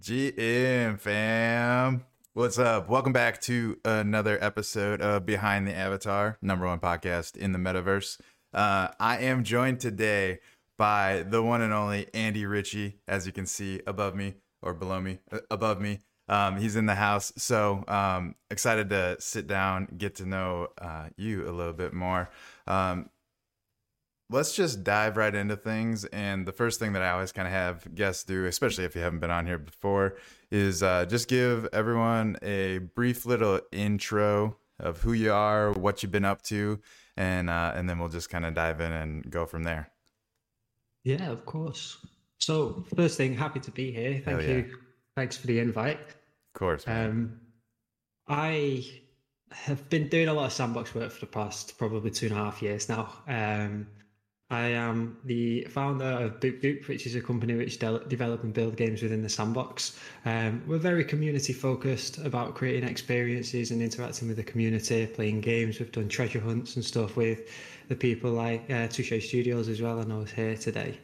GM fam. What's up? Welcome back to another episode of Behind the Avatar, number one podcast in the metaverse. Uh, I am joined today by the one and only AndyRichy, as you can see above me or below me, uh, above me. Um, he's in the house, so um, excited to sit down, get to know uh, you a little bit more. Um, let's just dive right into things. And the first thing that I always kind of have guests do, especially if you haven't been on here before, is uh, just give everyone a brief little intro of who you are, what you've been up to, and uh, and then we'll just kind of dive in and go from there. Yeah, of course. So first thing, happy to be here. Thank yeah. you. Thanks for the invite. Of course. Man. Um, I have been doing a lot of sandbox work for the past probably two and a half years now. Um, I am the founder of Boop Goop, which is a company which de- develop and build games within the sandbox. Um, we're very community focused about creating experiences and interacting with the community, playing games. We've done treasure hunts and stuff with the people like uh, Touche Studios as well. And I is here today.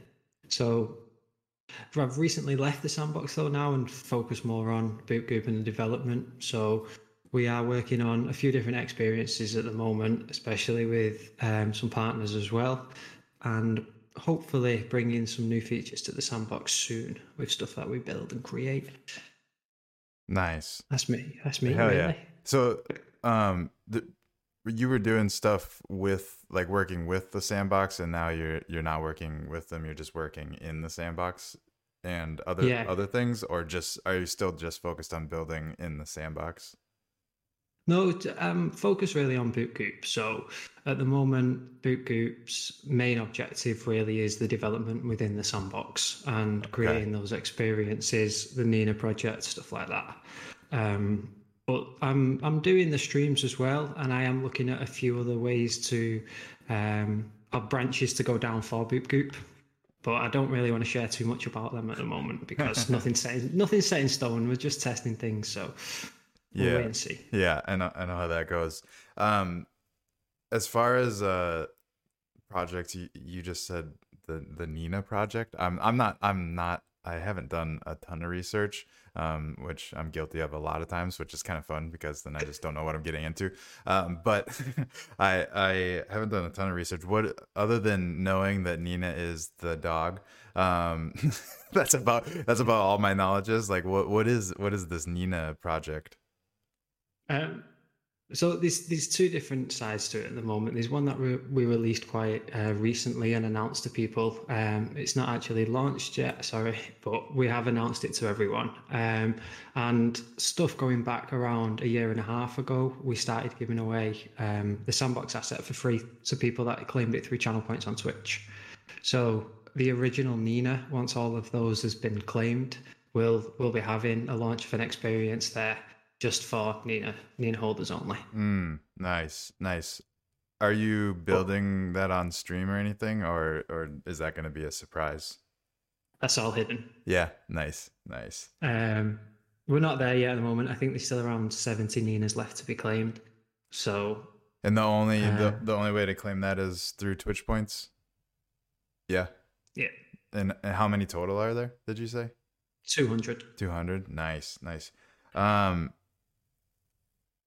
So I've recently left the sandbox though now and focus more on Boop Goop and the development. So we are working on a few different experiences at the moment, especially with um, some partners as well and hopefully bringing some new features to the sandbox soon with stuff that we build and create. Nice. That's me. That's me. Hell really. yeah. So, um, the, you were doing stuff with like working with the sandbox, and now you're you're not working with them. You're just working in the sandbox and other yeah. other things, or just are you still just focused on building in the sandbox? No, um, focus really on Boop Goop. So at the moment, Boop Goop's main objective really is the development within the sandbox and creating those experiences, the Nina project, stuff like that. Um, but I'm I'm doing the streams as well, and I am looking at a few other ways to um, have branches to go down for Boop Goop. But I don't really want to share too much about them at the moment because nothing's set nothing's set in stone. We're just testing things, so yeah. We'll wait and see. Yeah, I know I know how that goes. Um as far as uh projects you, you just said the the Nina project. I'm I'm not I'm not I haven't done a ton of research, um, which I'm guilty of a lot of times, which is kind of fun because then I just don't know what I'm getting into. Um, but I I haven't done a ton of research. What other than knowing that Nina is the dog, um, that's about that's about all my knowledge is. Like, what what is what is this Nina project? Um, so there's there's two different sides to it at the moment. There's one that we, we released quite uh, recently and announced to people. Um, it's not actually launched yet, sorry, but we have announced it to everyone. Um, and stuff going back around a year and a half ago, we started giving away um, the sandbox asset for free to people that claimed it through channel points on Twitch. So the original Nina, once all of those has been claimed, we'll we'll be having a launch of an experience there just for Nina Nina holders only. Mm, nice, nice. Are you building that on stream or anything, or or is that going to be a surprise? That's all hidden. Yeah, nice, nice. Um, we're not there yet at the moment. I think there's still around seventy Ninas left to be claimed. So. And the only uh, the, the only way to claim that is through Twitch points. Yeah. Yeah. And, and how many total are there? Did you say? Two hundred. Two hundred. Nice, nice. Um,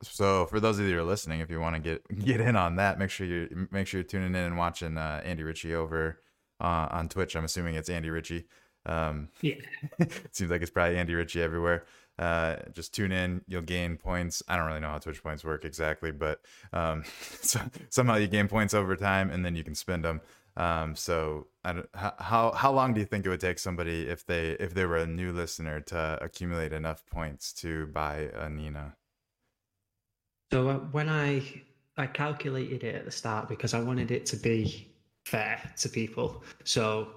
so for those of you who are listening, if you want to get get in on that, make sure you make sure you're tuning in and watching uh, AndyRichy over uh, on Twitch. I'm assuming it's AndyRichy. Um, yeah, it seems like it's probably AndyRichy everywhere. Uh, just tune in, you'll gain points. I don't really know how Twitch points work exactly, but um, so, somehow you gain points over time, and then you can spend them. Um, so how how long do you think it would take somebody if they if they were a new listener to accumulate enough points to buy a Nina? So uh, when I I calculated it at the start because I wanted it to be fair to people. So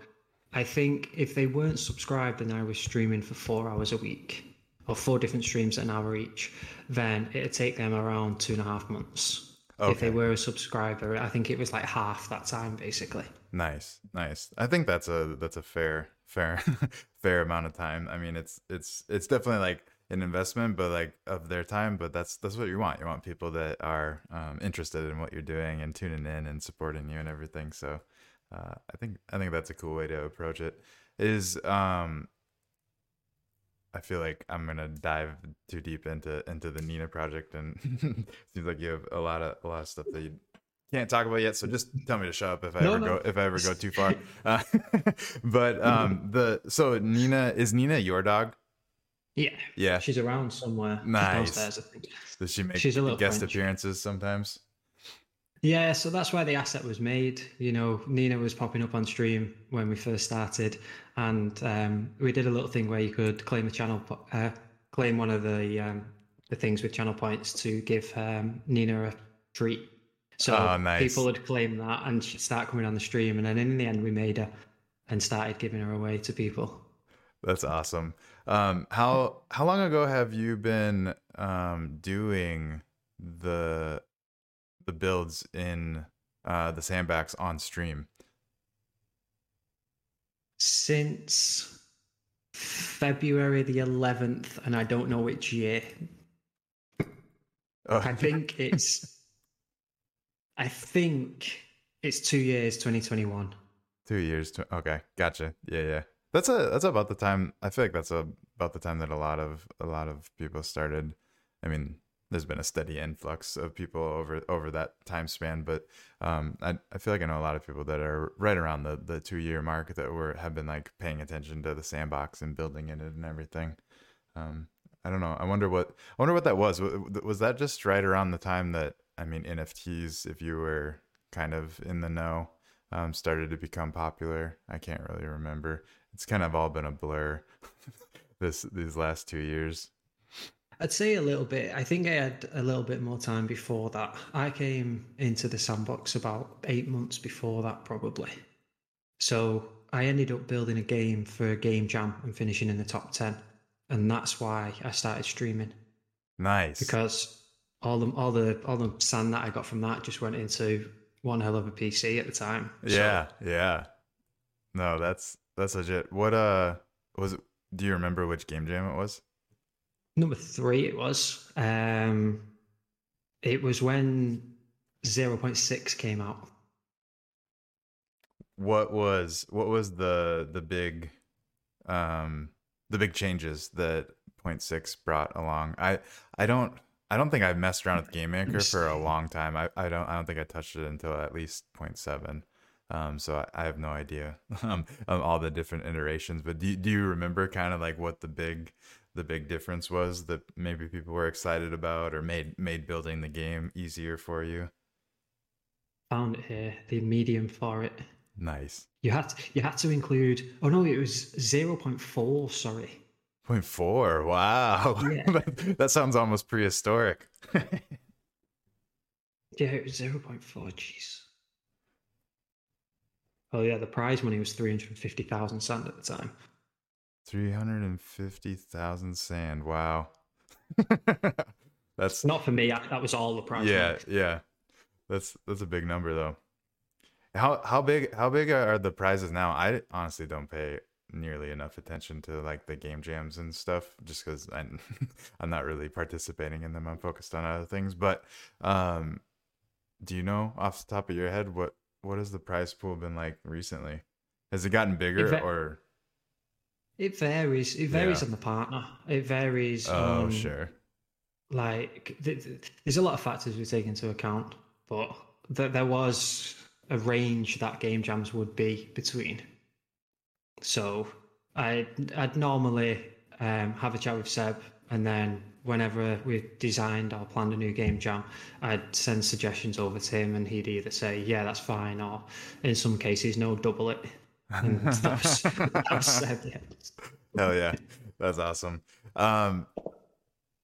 I think if they weren't subscribed and I was streaming for four hours a week or four different streams an hour each, then it'd take them around two and a half months. Okay. If they were a subscriber, I think it was like half that time basically. Nice, nice. I think that's a that's a fair fair fair amount of time. I mean, it's it's it's definitely like an investment, but like of their time. But that's that's what you want. You want people that are um, interested in what you're doing and tuning in and supporting you and everything. So uh, I think I think that's a cool way to approach it. Is um, I feel like I'm gonna dive too deep into into the Nina project, and seems like you have a lot of a lot of stuff that you can't talk about yet. So just tell me to shut up if I No, ever no. go if I ever go too far. Uh, but um, the so Nina is Nina your dog? Yeah, Yeah. she's around somewhere Nice. downstairs, I think. Does she make She's a little guest French. appearances sometimes? Yeah, so that's why the asset was made. You know, Nina was popping up on stream when we first started, and um, we did a little thing where you could claim a channel, po- uh, claim one of the um, the things with channel points to give um, Nina a treat. So Oh, nice. people would claim that, and she'd start coming on the stream, and then in the end, we made her and started giving her away to people. That's awesome. Um, how how long ago have you been um, doing the the builds in uh, the sandbox on stream? Since February the 11th, and I don't know which year. Oh, I think it's. I think it's two years, 2021. two years. To, okay, gotcha. Yeah, yeah. That's a that's about the time. I feel like that's a, about the time that a lot of a lot of people started. I mean, there's been a steady influx of people over over that time span, but um, I I feel like I know a lot of people that are right around the the two year mark that were have been like paying attention to the sandbox and building in it and everything. Um, I don't know. I wonder what I wonder what that was. Was that just right around the time that I mean NFTs, if you were kind of in the know, um, started to become popular? I can't really remember. It's kind of all been a blur this these last two years. I'd say a little bit. I think I had a little bit more time before that. I came into the sandbox about eight months before that, probably. So I ended up building a game for Game Jam and finishing in the top 10. And that's why I started streaming Nice. because all the all the all the sand that I got from that just went into one hell of a PC at the time. So- yeah, yeah. No, that's that's legit. What uh was it? Do you remember which game jam it was? Number three, it was. Um, it was when 0.6 came out. What was what was the the big um the big changes that point six brought along? I I don't I don't think I've messed around with Game Maker for a long time. I, I don't I don't think I touched it until at least 0.7. Um, so I, I have no idea um, of all the different iterations. But do you, do you remember kind of like what the big the big difference was that maybe people were excited about or made made building the game easier for you? Found it here, the medium for it. Nice. You had to, you had to include. Oh no, it was 0.4. Sorry. Point four. Wow. Yeah. that, that sounds almost prehistoric. Yeah, it was 0.4. Jeez. Oh yeah, the prize money was 350,000 sand at the time. Three hundred and fifty thousand sand. Wow. that's Not for me. I, that was all the prize. yeah, money. yeah. That's that's a big number though. How how big how big are the prizes now? I honestly don't pay nearly enough attention to like the game jams and stuff just because I'm I'm not really participating in them. I'm focused on other things. But um, do you know off the top of your head what what has the prize pool been like recently? Has it gotten bigger va- or? It varies. It varies Yeah. on the partner. It varies. Oh on, sure. like th- th- there's a lot of factors we take into account, but th- there was a range that game jams would be between. So I I'd normally um, have a chat with Seb, and then whenever we designed or planned a new game jam, I'd send suggestions over to him, and he'd either say yeah that's fine, or in some cases no double it. And that was, that was Seb, yeah. Hell yeah, that's awesome. Um,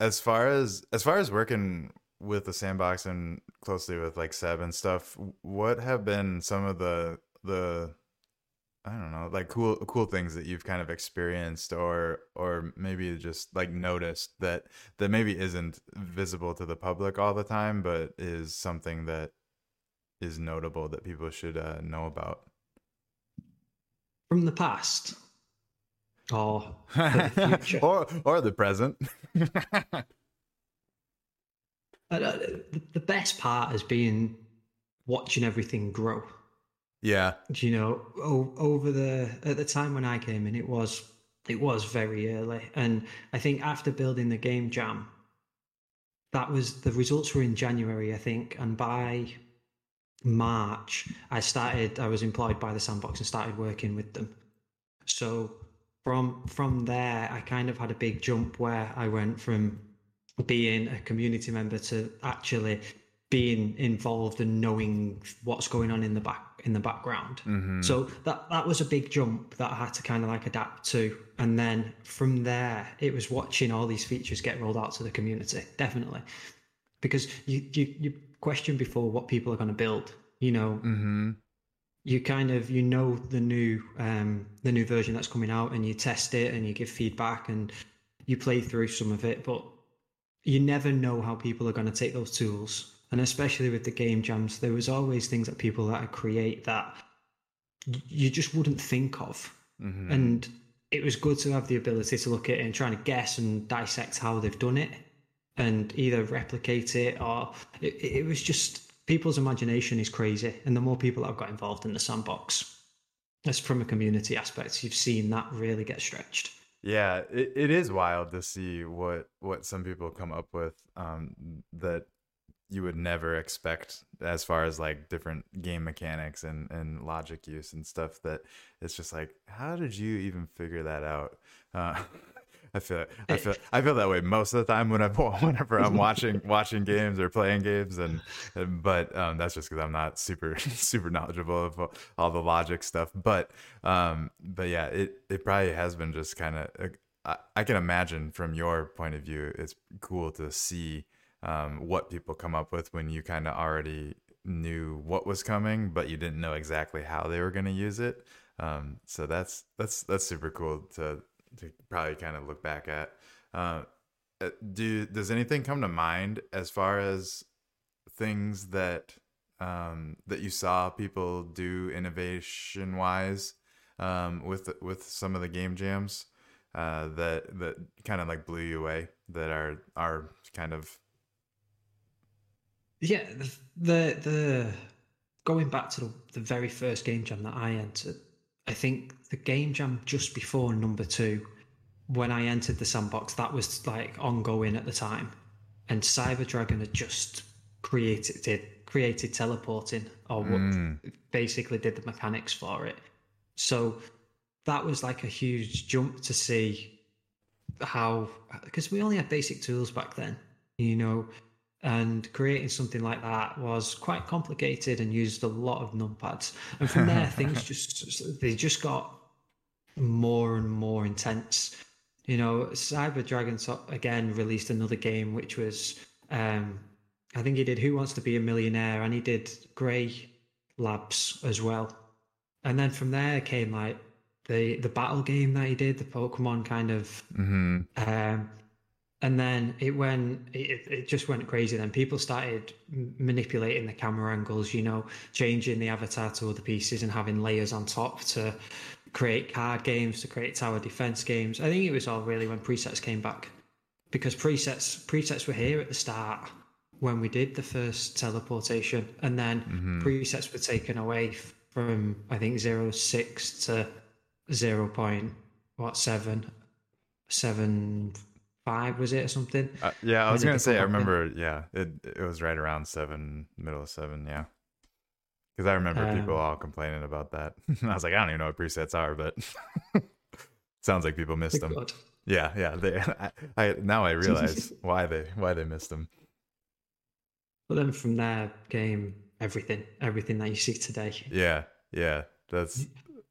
as far as as far as working with the sandbox and closely with like Seb and stuff, what have been some of the the I don't know, like cool cool things that you've kind of experienced or or maybe just like noticed that that maybe isn't visible to the public all the time, but is something that is notable that people should uh, know about. from the past. Or the future. or or the present. Uh, uh, the- the best part has been watching everything grow. Yeah. Do You know, o- over the at the time when I came in, it was It was very early, and I think after building the game jam, that was the results were in January, I think, and by March, I started. I was employed by the Sandbox and started working with them. So from from there, I kind of had a big jump where I went from being a community member to actually being involved and knowing what's going on in the back in the background. Mm-hmm. So that that was a big jump that I had to kind of like adapt to. And then from there, it was watching all these features get rolled out to the community. Definitely, because you you you questioned before what people are going to build. You know, mm-hmm. you kind of you know the new um the new version that's coming out, and you test it and you give feedback and you play through some of it, but you never know how people are going to take those tools and especially with the game jams, there was always things that people that I create that you just wouldn't think of, mm-hmm. and it was good to have the ability to look at it and try to guess and dissect how they've done it, and either replicate it or it, it was just people's imagination is crazy, and the more people that have got involved in the sandbox, as from a community aspect, you've seen that really get stretched. Yeah, it, it is wild to see what what some people come up with um, that you would never expect as far as like different game mechanics and, and logic use and stuff that it's just like how did you even figure that out? Uh, I feel I feel I feel that way most of the time when I whenever I'm watching watching games or playing games and, and but um, that's just because I'm not super super knowledgeable of all the logic stuff but um, but yeah it it probably has been just kind of I, I can imagine from your point of view it's cool to see um, what people come up with when you kind of already knew what was coming, but you didn't know exactly how they were going to use it. Um, so that's that's that's super cool to to probably kind of look back at. Uh, uh, do does anything come to mind as far as things that um, that you saw people do innovation wise um, with with some of the game jams uh, that that kind of like blew you away that are are kind of yeah, the the, the going back to the, the very first game jam that I entered, I think the game jam just before number two, when I entered the sandbox, that was like ongoing at the time, and Cyber Dragon had just created did, created teleporting or what mm. basically did the mechanics for it. So that was like a huge jump to see how because we only had basic tools back then. You know, and creating something like that was quite complicated and used a lot of numpads. And from there things just they just got more and more intense. You know cyber dragon again released another game which was um i think he did who wants to be a millionaire and he did grey labs as well. And then from there came like the the battle game that he did the pokemon kind of mm-hmm. um and then it went it, it just went crazy then people started manipulating the camera angles you know changing the avatar to other pieces and having layers on top to create card games to create tower defense games i think it was all really when presets came back because presets presets were here at the start when we did the first teleportation and then mm-hmm. presets were taken away from i think 06 to 0. Point, what 7 7 five was it or something? Uh, yeah, I was gonna say I remember. Yeah, it it was right around seven, middle of seven. Yeah, because I remember um, people all complaining about that. I was like, I don't even know what presets are, but sounds like people missed them. God. Yeah, yeah. They, I, I now I realize why they why they missed them. But then from there came everything, everything that you see today. Yeah, yeah. That's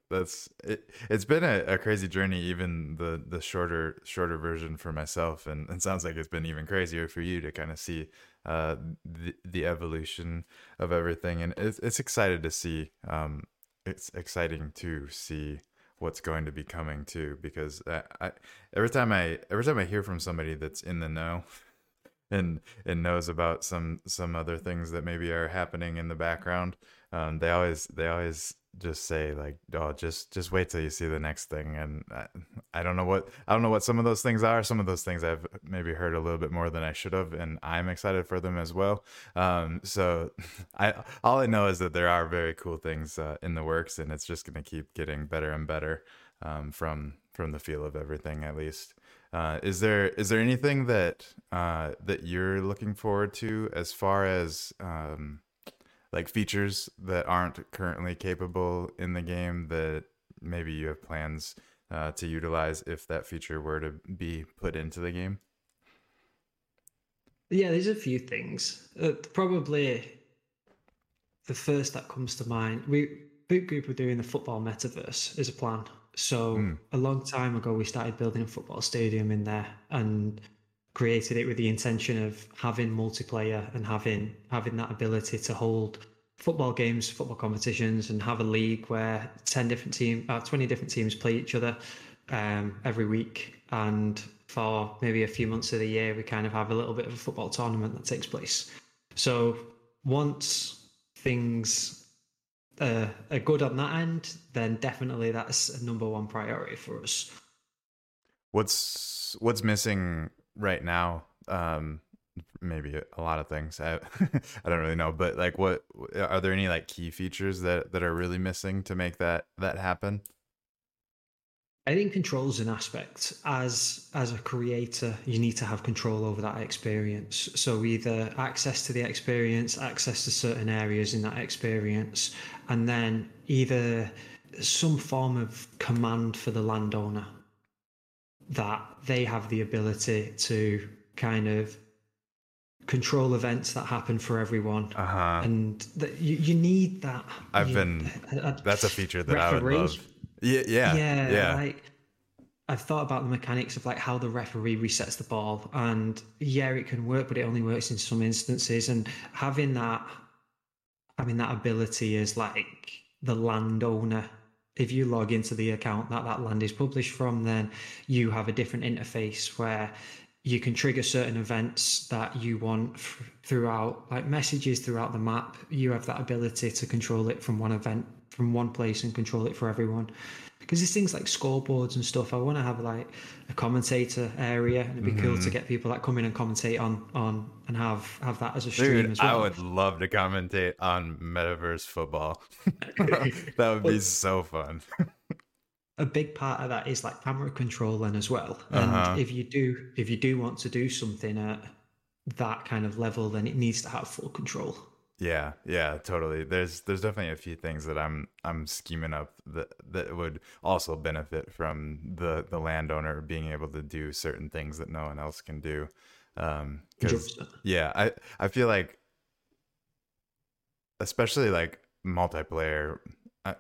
that's it it's been a, a, crazy journey even the the shorter shorter version for myself and it sounds like it's been even crazier for you to kind of see uh the, the evolution of everything and it's, it's excited to see um it's exciting to see what's going to be coming too because I, I every time i every time i hear from somebody that's in the know and and knows about some some other things that maybe are happening in the background um, they always they always just say like oh just just wait till you see the next thing and I, I, don't know what i don't know what some of those things are some of those things i've maybe heard a little bit more than i should have and i'm excited for them as well um, so i all i know is that there are very cool things uh, in the works and it's just going to keep getting better and better um, from from the feel of everything at least. Uh, is there is there anything that uh, that you're looking forward to as far as um, like features that aren't currently capable in the game that maybe you have plans uh, to utilize if that feature were to be put into the game? Yeah, there's a few things. Uh, probably the first that comes to mind. We Boop Goop were doing the football metaverse as a plan. So mm. a long time ago, we started building a football stadium in there and created it with the intention of having multiplayer and having having that ability to hold football games, football competitions, and have a league where ten different teams, uh, twenty different teams play each other um, every week, and for maybe a few months of the year, we kind of have a little bit of a football tournament that takes place. So once things uh, are good on that end, then definitely that's a number one priority for us. What's what's missing right now? Um, maybe a lot of things. I I don't really know, but like, what are there any like key features that that are really missing to make that that happen? I think control is an aspect. As as a creator, you need to have control over that experience. So either access to the experience, access to certain areas in that experience, and then either some form of command for the landowner that they have the ability to kind of control events that happen for everyone uh-huh. and that you, you need that i've you, been a, a that's a feature that referee. i would love yeah, yeah, yeah. yeah. Like, I've thought about the mechanics of like how the referee resets the ball, and yeah, it can work, but it only works in some instances. And having that, having that ability is like the landowner. If you log into the account that that land is published from, then you have a different interface where you can trigger certain events that you want f- throughout, like messages throughout the map. You have that ability to control it from one event, from one place, and control it for everyone because there's things like scoreboards and stuff. I want to have like a commentator area, and it'd be mm-hmm. cool to mm-hmm. get people that come in and commentate on on and have have that as a stream Dude, as well. I would love to commentate on metaverse football. that would be so fun. a big part of that is like camera control then as well. And uh-huh. if you do if you do want to do something at that kind of level, then it needs to have full control. Yeah, yeah, totally. There's there's definitely a few things that I'm I'm scheming up that that would also benefit from the the landowner being able to do certain things that no one else can do. Um, yeah, I I feel like especially like multiplayer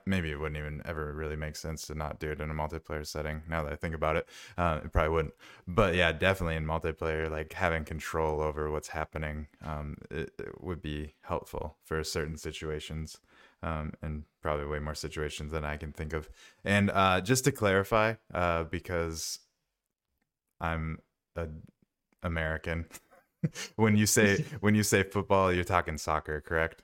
maybe it wouldn't even ever really make sense to not do it in a multiplayer setting. Now that I think about it, uh, it probably wouldn't. But yeah, definitely in multiplayer, like having control over what's happening, um, it, it, would be helpful for certain situations, um, and probably way more situations than I can think of. And uh, just to clarify, uh, because I'm a American. when you say when you say football, you're talking soccer, correct?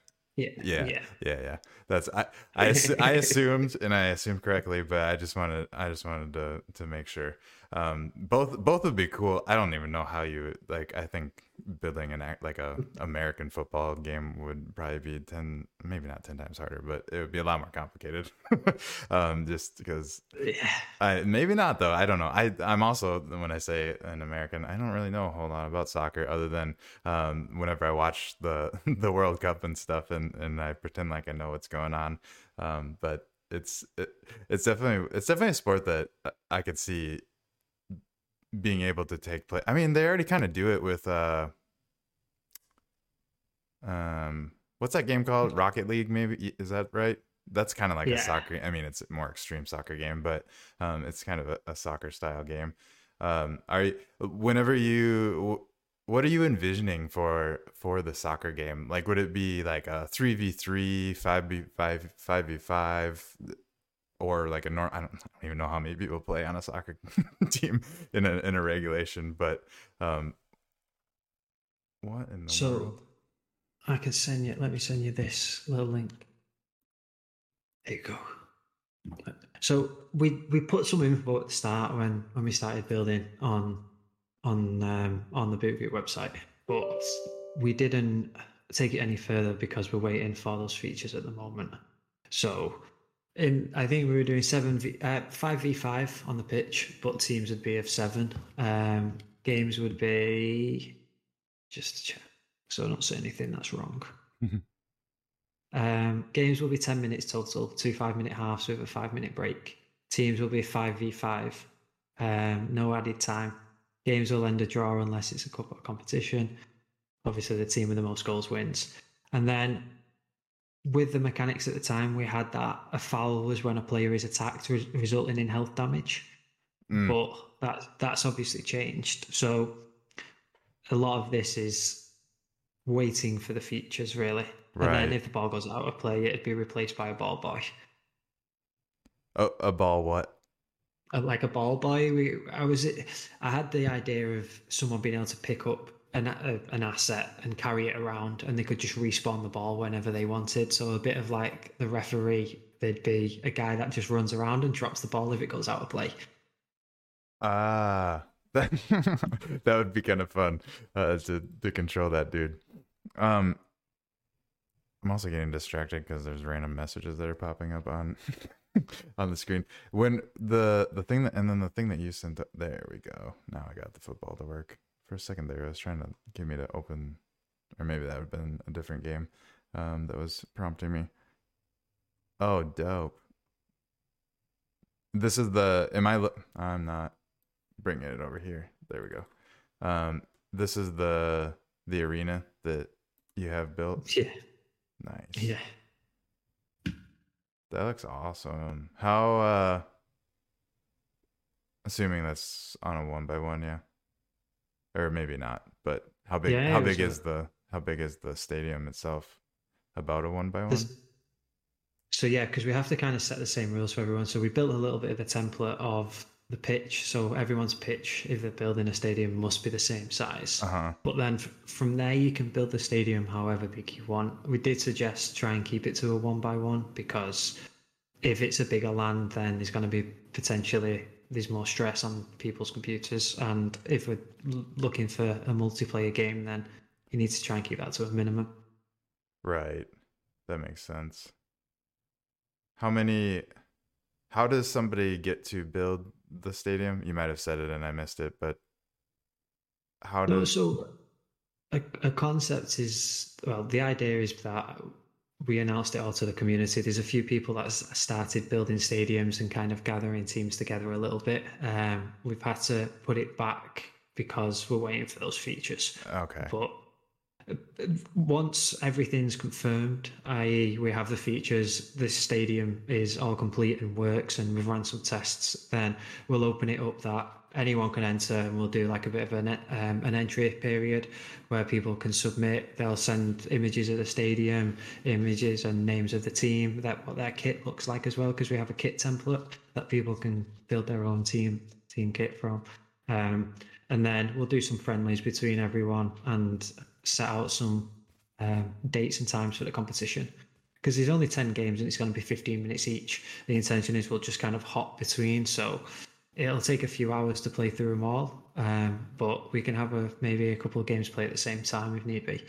Yeah, yeah, yeah, yeah, yeah. That's I, I, I assumed, and I assumed correctly, but I just wanted, I just wanted to to make sure. Um, both both would be cool. I don't even know how you like. I think building an act like a American football game would probably be ten, maybe not ten times harder, but it would be a lot more complicated. um, just because, yeah. I maybe not though. I don't know. I I'm also when I say an American, I don't really know a whole lot about soccer other than um, whenever I watch the the World Cup and stuff, and and I pretend like I know what's going on. Um, but it's it, it's definitely it's definitely a sport that I could see being able to take place. I mean, they already kind of do it with uh um what's that game called? Rocket League maybe is that right? That's kind of like yeah. a soccer I mean, it's a more extreme soccer game, but um it's kind of a, a soccer style game. Um are you, whenever you what are you envisioning for for the soccer game? Like would it be like a 3v3, 5v5 5v5 or like a norm. I don't, I don't, even know how many people play on a soccer team in a in a regulation, but um, what in the so, world? I can send you. Let me send you this little link. There you go. So we we put some info at the start when when we started building on on um, on the Boop Goop website, but we didn't take it any further because we're waiting for those features at the moment. So in I think we were doing seven v uh, five v five on the pitch, but teams would be of seven. Um, games would be just check, so I don't say anything that's wrong. um, games will be ten minutes total, two five minute halves with a five minute break. Teams will be five v five, um, no added time. Games will end a draw unless it's a cup competition. Obviously, the team with the most goals wins, and then with the mechanics at the time, we had that a foul was when a player is attacked, res- resulting in health damage. Mm. But that that's obviously changed. So a lot of this is waiting for the features, really. Right. And then if the ball goes out of play, it'd be replaced by a ball boy. A, a ball what? Uh, Like a ball boy, we I was I had the idea of someone being able to pick up an a, an asset and carry it around, and they could just respawn the ball whenever they wanted. So a bit of like the referee, there'd be a guy that just runs around and drops the ball if it goes out of play. Ah, that that would be kind of fun uh, to to control that dude. Um, I'm also getting distracted because there's random messages that are popping up on on the screen. When the the thing that and then the thing that you sent. There we go. Now I got the football to work. For a second there, I was trying to get me to open, or maybe that would have been a different game um, that was prompting me. Oh, dope. This is the. Am I? lo- I'm not bringing it over here. There we go. Um, this is the the arena that you have built. Yeah, Nice. yeah. That looks awesome. How uh assuming that's on a one by one, yeah. Or maybe not, but how big Yeah, how big a- is the how big is the stadium itself? About a one by one? There's- So yeah, because we have to kind of set the same rules for everyone. So we built a little bit of a template of the pitch. So everyone's pitch, if they're building a stadium, must be the same size. Uh-huh. But then f- from there, you can build the stadium however big you want. We did suggest try and keep it to a one by one because if it's a bigger land, then there's going to be potentially there's more stress on people's computers. And if we're looking for a multiplayer game, then you need to try and keep that to a minimum. Right. That makes sense. How many how does somebody get to build the stadium? You might have said it and I missed it, but how No, does so a, a concept is well, the idea is that we announced it all to the community. There's a few people that started building stadiums and kind of gathering teams together a little bit. Um, we've had to put it back because we're waiting for those features. Okay. But uh, once everything's confirmed, i.e., we have the features, this stadium is all complete and works, and we've run some tests, then we'll open it up that anyone can enter, and we'll do like a bit of an um, an entry period where people can submit. They'll send images of the stadium, images and names of the team, that what their kit looks like as well, because we have a kit template that people can build their own team team kit from. Um, and then we'll do some friendlies between everyone and set out some um, dates and times for the competition. Because there's only 10 games and it's going to be 15 minutes each. The intention is we'll just kind of hop between. So it'll take a few hours to play through them all. Um, but we can have a maybe a couple of games play at the same time if need be.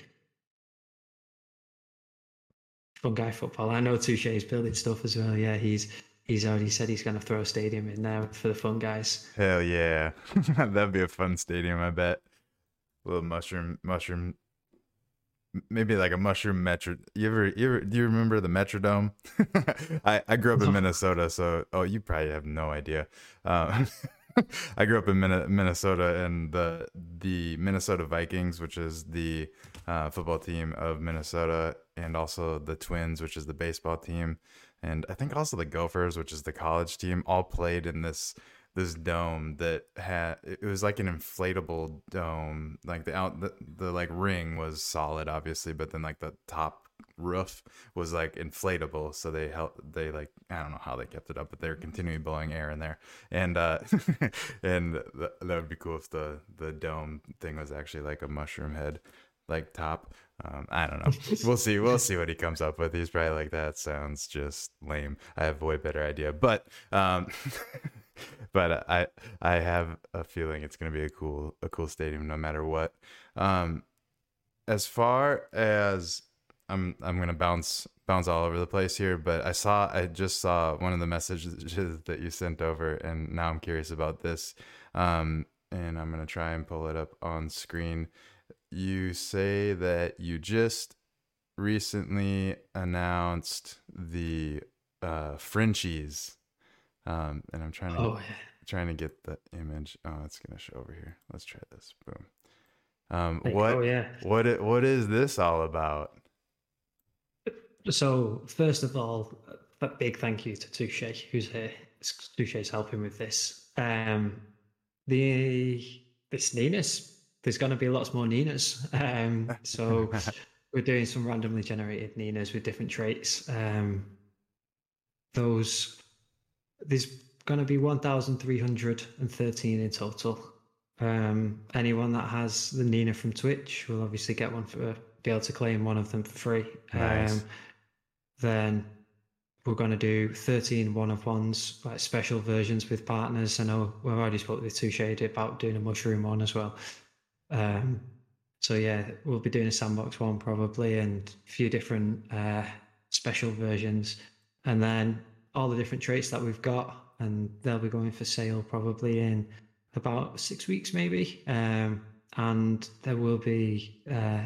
Fun guy football. I know Touche is building stuff as well. Yeah, he's he's already said he's going to throw a stadium in there for the fun guys. Hell yeah. That'd be a fun stadium, I bet. A little mushroom mushroom maybe like a mushroom metro you ever you ever do you remember the metrodome? I i grew up in minnesota so oh you probably have no idea. Um i grew up in Min- minnesota and the the minnesota vikings which is the uh, football team of minnesota and also the twins which is the baseball team and i think also the gophers which is the college team all played in this this dome that had it was like an inflatable dome like the out the, the like ring was solid obviously but then like the top roof was like inflatable so they help they like i don't know how they kept it up but they were continually blowing air in there. And uh and th- that would be cool if the the dome thing was actually like a mushroom head like top. Um i don't know. We'll see we'll see what he comes up with. He's probably like that sounds just lame. I have a way better idea. But um but I I have a feeling it's going to be a cool a cool stadium no matter what. Um, as far as I'm I'm gonna bounce bounce all over the place here, but I saw I just saw one of the messages that you sent over, and now I'm curious about this. Um, and I'm gonna try and pull it up on screen. You say that you just recently announced the uh, Frenchies, um, and I'm trying to Oh, trying to get the image. Oh, it's gonna show over here. Let's try this. Boom. Um, Like, what Oh, yeah. what what is this all about? So, first of all, a big thank you to Touche, who's here. Touche's helping with this. Um, the this Ninas, there's going to be lots more Ninas. Um, so, we're doing some randomly generated Ninas with different traits. Um, those there's going to be 1,313 in total. Um, anyone that has the Nina from Twitch will obviously get one for be able to claim one of them for free. Nice. Um, then we're going to do 13 one of ones, like special versions with partners. I know we've already spoke with Touche about doing a mushroom one as well. Um, so yeah, we'll be doing a sandbox one probably, and a few different uh, special versions, and then all the different traits that we've got, and they'll be going for sale probably in about six weeks maybe. Um, and there will be uh,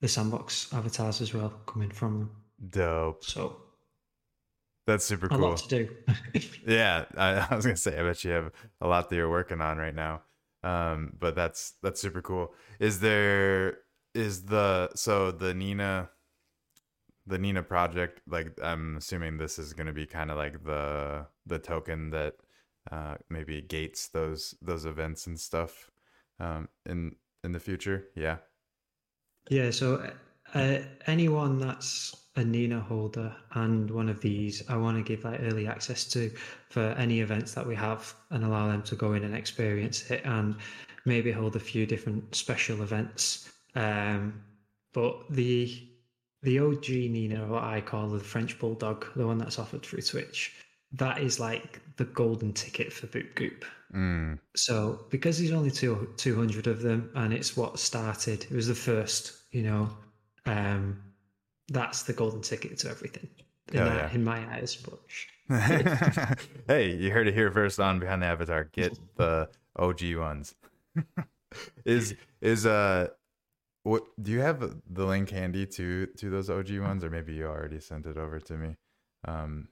the sandbox avatars as well coming from them. Dope. So That's super a cool. lot to do. Yeah, I, I was gonna say, I bet you have a lot that you're working on right now. Um, but that's that's super cool. Is there is the so the Nina the Nina project like I'm assuming this is gonna be kind of like the the token that uh maybe gates those those events and stuff um in in the future. Yeah. Yeah, so uh, anyone that's a Nina holder and one of these, I want to give like early access to for any events that we have and allow them to go in and experience it and maybe hold a few different special events. Um, but the the OG Nina, what I call the French Bulldog, the one that's offered through Twitch, that is like the golden ticket for Boop Goop. Mm, So because there's only two two hundred of them, and it's what started. It was the first, you know. Um, that's the golden ticket to everything in, Hell that, yeah. in my eyes. But hey, you heard it here first on Behind the Avatar. Get the OG ones. is is uh what do you have the link handy to to those OG ones or maybe you already sent it over to me? Um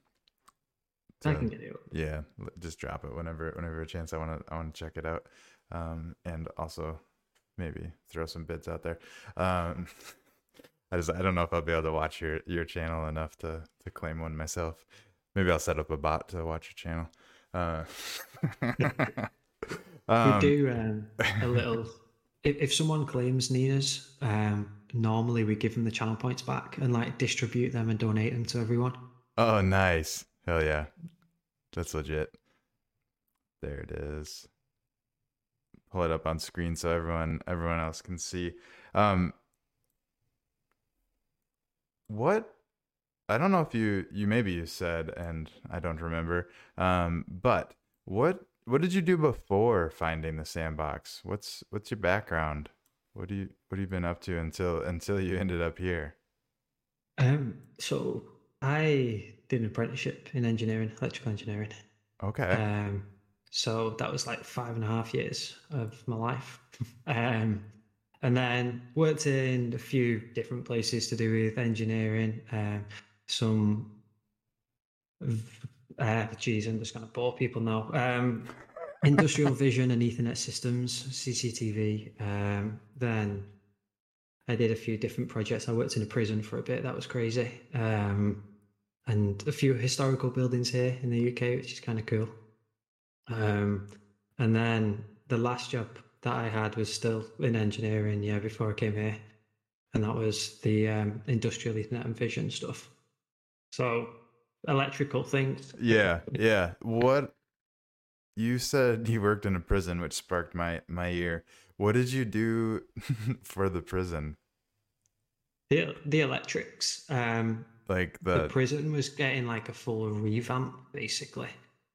I can get it. yeah, just drop it whenever whenever a chance I want to I want to check it out. Um and also maybe throw some bids out there. Um I just I don't know if I'll be able to watch your your channel enough to to claim one myself. Maybe I'll set up a bot to watch your channel. Uh, We um, do um, a little. If, if someone claims Nina's, um, normally we give them the channel points back and like distribute them and donate them to everyone. Oh, nice. Hell yeah. That's legit. There it is. Pull it up on screen so everyone everyone else can see. Um what I don't know if you you maybe you said and I don't remember. Um but what what did you do before finding the sandbox? What's what's your background? What do you what have you been up to until until you ended up here? Um, so I did an apprenticeship in engineering, electrical engineering. Okay. Um, so that was like five and a half years of my life. um, and then worked in a few different places to do with engineering, um, some, v- uh, geez, I'm just going to bore people now. Um, industrial vision and Ethernet systems, CCTV. Um, then I did a few different projects. I worked in a prison for a bit. That was crazy. Um, and a few historical buildings here in the UK, which is kind of cool. Um, and then the last job that I had was still in engineering, yeah, before I came here. And that was the um, industrial Ethernet and vision stuff. So electrical things. Yeah, yeah. What you said you worked in a prison, which sparked my my ear. What did you do for the prison? The, the electrics. Um, Like the the prison was getting like a full revamp, basically.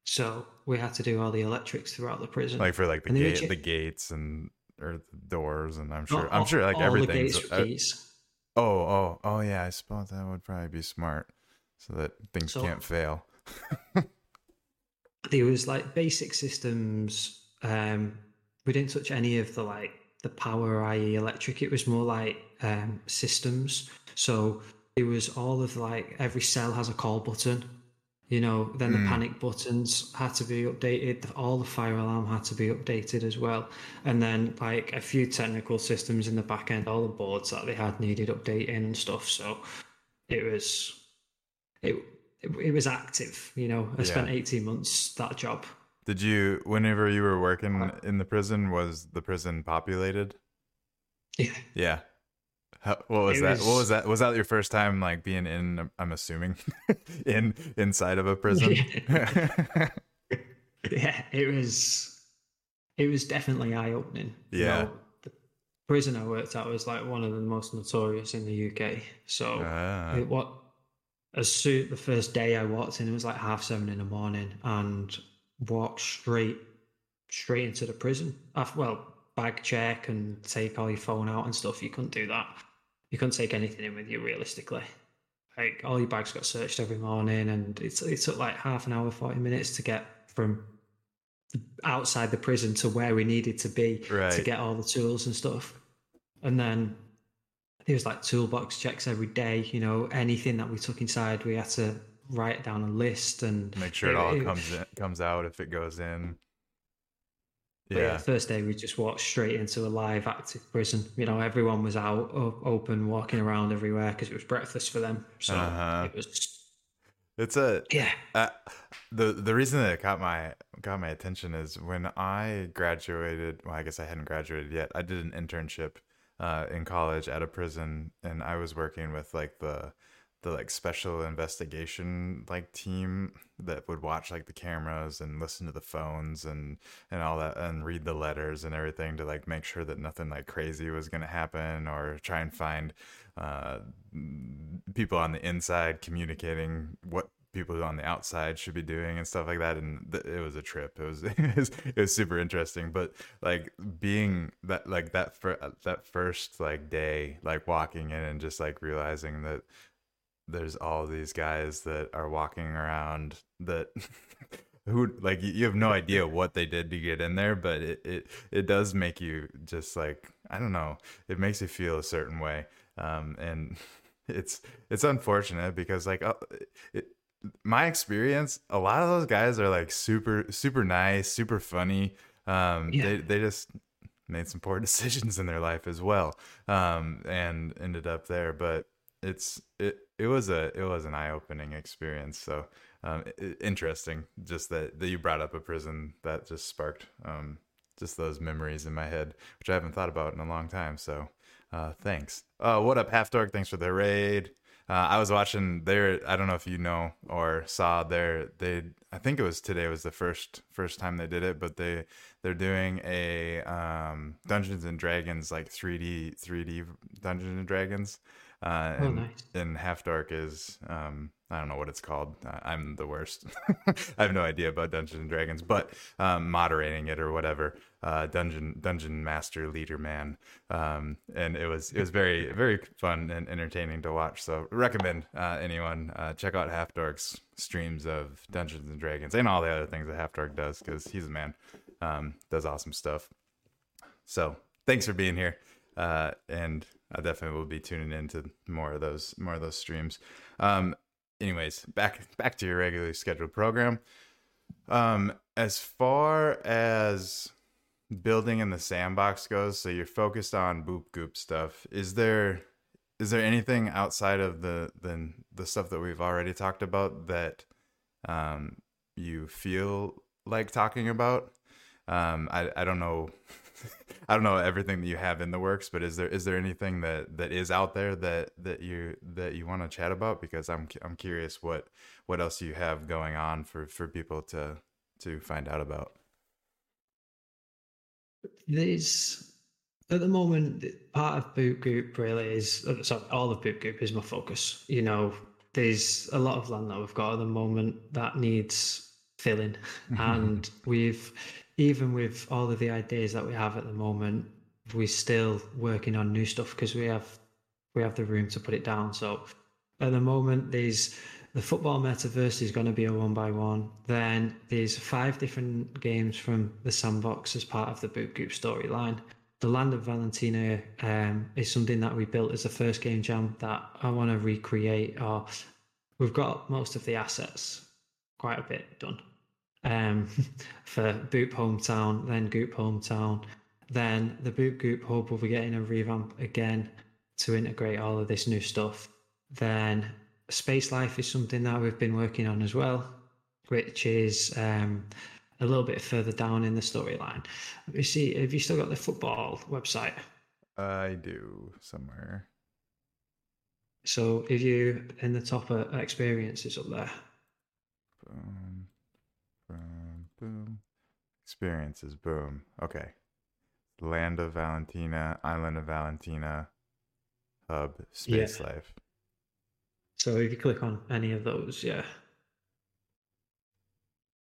So we had to do all the electrics throughout the prison. like for like the And they were gate, the gates and or the doors, and I'm All- sure I'm sure like everything. Oh, oh, oh, yeah. I suppose that would probably be smart, so that things So- can't fail. there was like basic systems. Um, we didn't touch any of the like the power, i.e., electric. It was more like um, systems. So it was all of like every cell has a call button. You know, then the Mm. panic buttons had to be updated. All the fire alarm had to be updated as well. And then like a few technical systems in the back end, all the boards that they had needed updating and stuff. So it was it it, it was active. You know, I spent eighteen months that job. Did you, whenever you were working in the prison, was the prison populated? Yeah, Yeah. How, what was It that? What was- was that? Was that your first time like being in? I'm assuming in inside of a prison. yeah, yeah, it was it was definitely eye opening. Yeah. the prison I worked at was like one of the most notorious in the UK. So Ah, it, what as soon the first day I walked in, it was like half seven in the morning, and walked straight straight into the prison. Af well, bag check and take all your phone out and stuff. You couldn't do that. You couldn't take anything in with you realistically. Like all your bags got searched every morning, and it's it took like half an hour, forty minutes to get from outside the prison to where we needed to be to get all the tools and stuff. And then there was like toolbox checks every day. You know, anything that we took inside, we had to write down a list and make sure it all comes in, comes out if it goes in. Yeah, Yeah. first day we just walked straight into a live active prison. You know, everyone was out, open, walking around everywhere because it was breakfast for them. So Uh-huh. it was, It's a yeah, Uh, the the reason that it caught my got my attention is when I graduated. Well, I guess I hadn't graduated yet. I did an internship uh, in college at a prison, and I was working with like the the like special investigation like team that would watch like the cameras and listen to the phones and and all that and read the letters and everything to like make sure that nothing like crazy was going to happen or try and find uh, people on the inside communicating what people on the outside should be doing and stuff like that and th- it was a trip. It was it was, it was super interesting but like being that like that fir- that first like day like walking in and just like realizing that there's all these guys that are walking around that who like you- you have no idea what they did to get in there but it it, it does make you just like i don't know it makes you feel a certain way um and it's it's unfortunate because like uh, it, my experience a lot of those guys are like super super nice super funny. Um Yeah. they they just made some poor decisions in their life as well um and ended up there. But it's it it was a it was an eye-opening experience. So um i interesting just that that you brought up a prison that just sparked um just those memories in my head which i haven't thought about in a long time. So uh thanks. Uh what up half Dark? thanks for the raid uh, I was watching their. I don't know if you know or saw their. They. I think it was today was the first first time they did it, but they they're doing a um, Dungeons and Dragons like 3D 3D Dungeons and Dragons. Uh, Oh, and, nice. and Half Dark is um, I don't know what it's called. I'm the worst. I have no idea about Dungeons and Dragons, but um, moderating it or whatever. Uh, dungeon Dungeon Master Leader Man, um, and it was it was very very fun and entertaining to watch. So recommend uh, anyone uh, check out Half Dark's streams of Dungeons and Dragons and all the other things that Half Dark does because he's a man, um, does awesome stuff. So thanks for being here, uh, and I definitely will be tuning into more of those more of those streams. Um, anyways, back back to your regularly scheduled program. Um, as far as building in the sandbox goes, so you're focused on boop goop stuff. Is there is there anything outside of the the the stuff that we've already talked about that um, you feel like talking about? Um, I I don't know. I don't know everything that you have in the works, but is there is there anything that that is out there that that you that you want to chat about? Because I'm I'm curious what what else you have going on for for people to to find out about. there's at the moment part of Boop Goop really is uh, sorry all of Boop Goop is my focus you know there's a lot of land that we've got at the moment that needs filling and we've even with all of the ideas that we have at the moment we're still working on new stuff because we have we have the room to put it down. So at the moment, there's the football metaverse is going to be a one by one. Then there's five different games from the sandbox as part of the Boop Goop storyline. The Land of Valentina um, is something that we built as the first game jam that I want to recreate. Or we've got most of the assets, quite a bit done. Um, for Boop Hometown, then Goop Hometown, then the Boop Goop Hub will be getting a revamp again to integrate all of this new stuff. Then Space Life is something that we've been working on as well, which is um, a little bit further down in the storyline. You see, have you still got the football website? I do somewhere. So if you in the top of experiences up there. Boom, boom. Experiences, boom. Okay. Land of Valentina, Island of Valentina, Hub, Space yeah. Life. So if you click on any of those, yeah,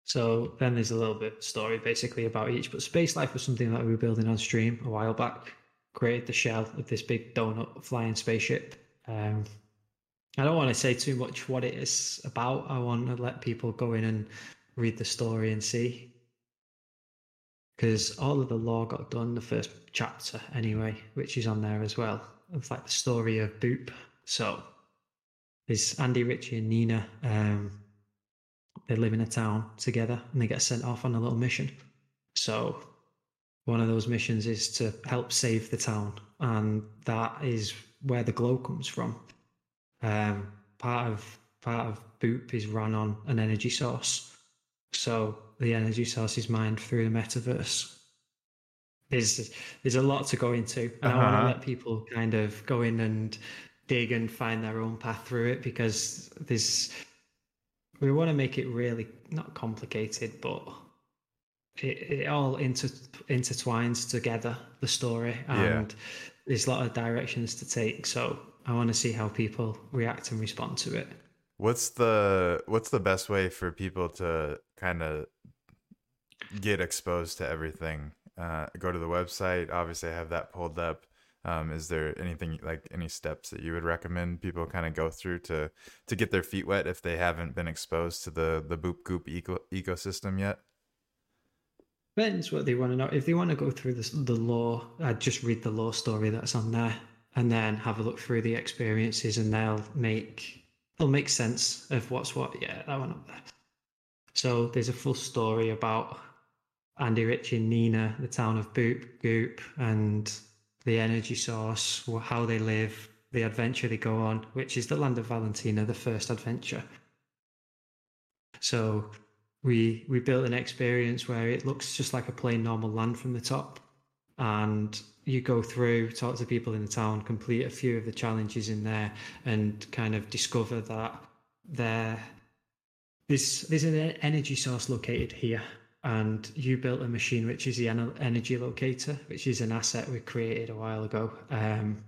so then there's a little bit of story basically about each. But Space Life was something that we were building on stream a while back. Created the shell of this big donut flying spaceship. Um, I don't want to say too much what it is about. I want to let people go in and read the story and see. Because all of the lore got done the first chapter anyway, which is on there as well. It's like the story of Boop. So there's Andy, Richie, and Nina. Um, they live in a town together and they get sent off on a little mission. So one of those missions is to help save the town, and that is where the glow comes from. Um, part of part of Boop is run on an energy source, so the energy source is mined through the metaverse. There's there's a lot to go into, and uh-huh. I want to let people kind of go in and dig and find their own path through it because there's we want to make it really not complicated, but it, it all inter, intertwines together the story, and yeah. there's a lot of directions to take. So I want to see how people react and respond to it. What's the what's the best way for people to kind of get exposed to everything? Uh, go to the website. Obviously, I have that pulled up. Um, is there anything like any steps that you would recommend people kind of go through to to get their feet wet if they haven't been exposed to the the Boop Goop eco- ecosystem yet? Depends what they want to know. If they want to go through this, the lore, I'd just read the lore story that's on there, and then have a look through the experiences, and they'll make they'll make sense of what's what. Yeah, that one up there. So there's a full story about Andy Rich and Nina, the town of Boop Goop, and the energy source, how they live, the adventure they go on, which is the land of Valentina, the first adventure. So we we built an experience where it looks just like a plain normal land from the top, and you go through, talk to people in the town, complete a few of the challenges in there, and kind of discover that there there's there's an energy source located here and you built a machine which is the energy locator, which is an asset we created a while ago. Um,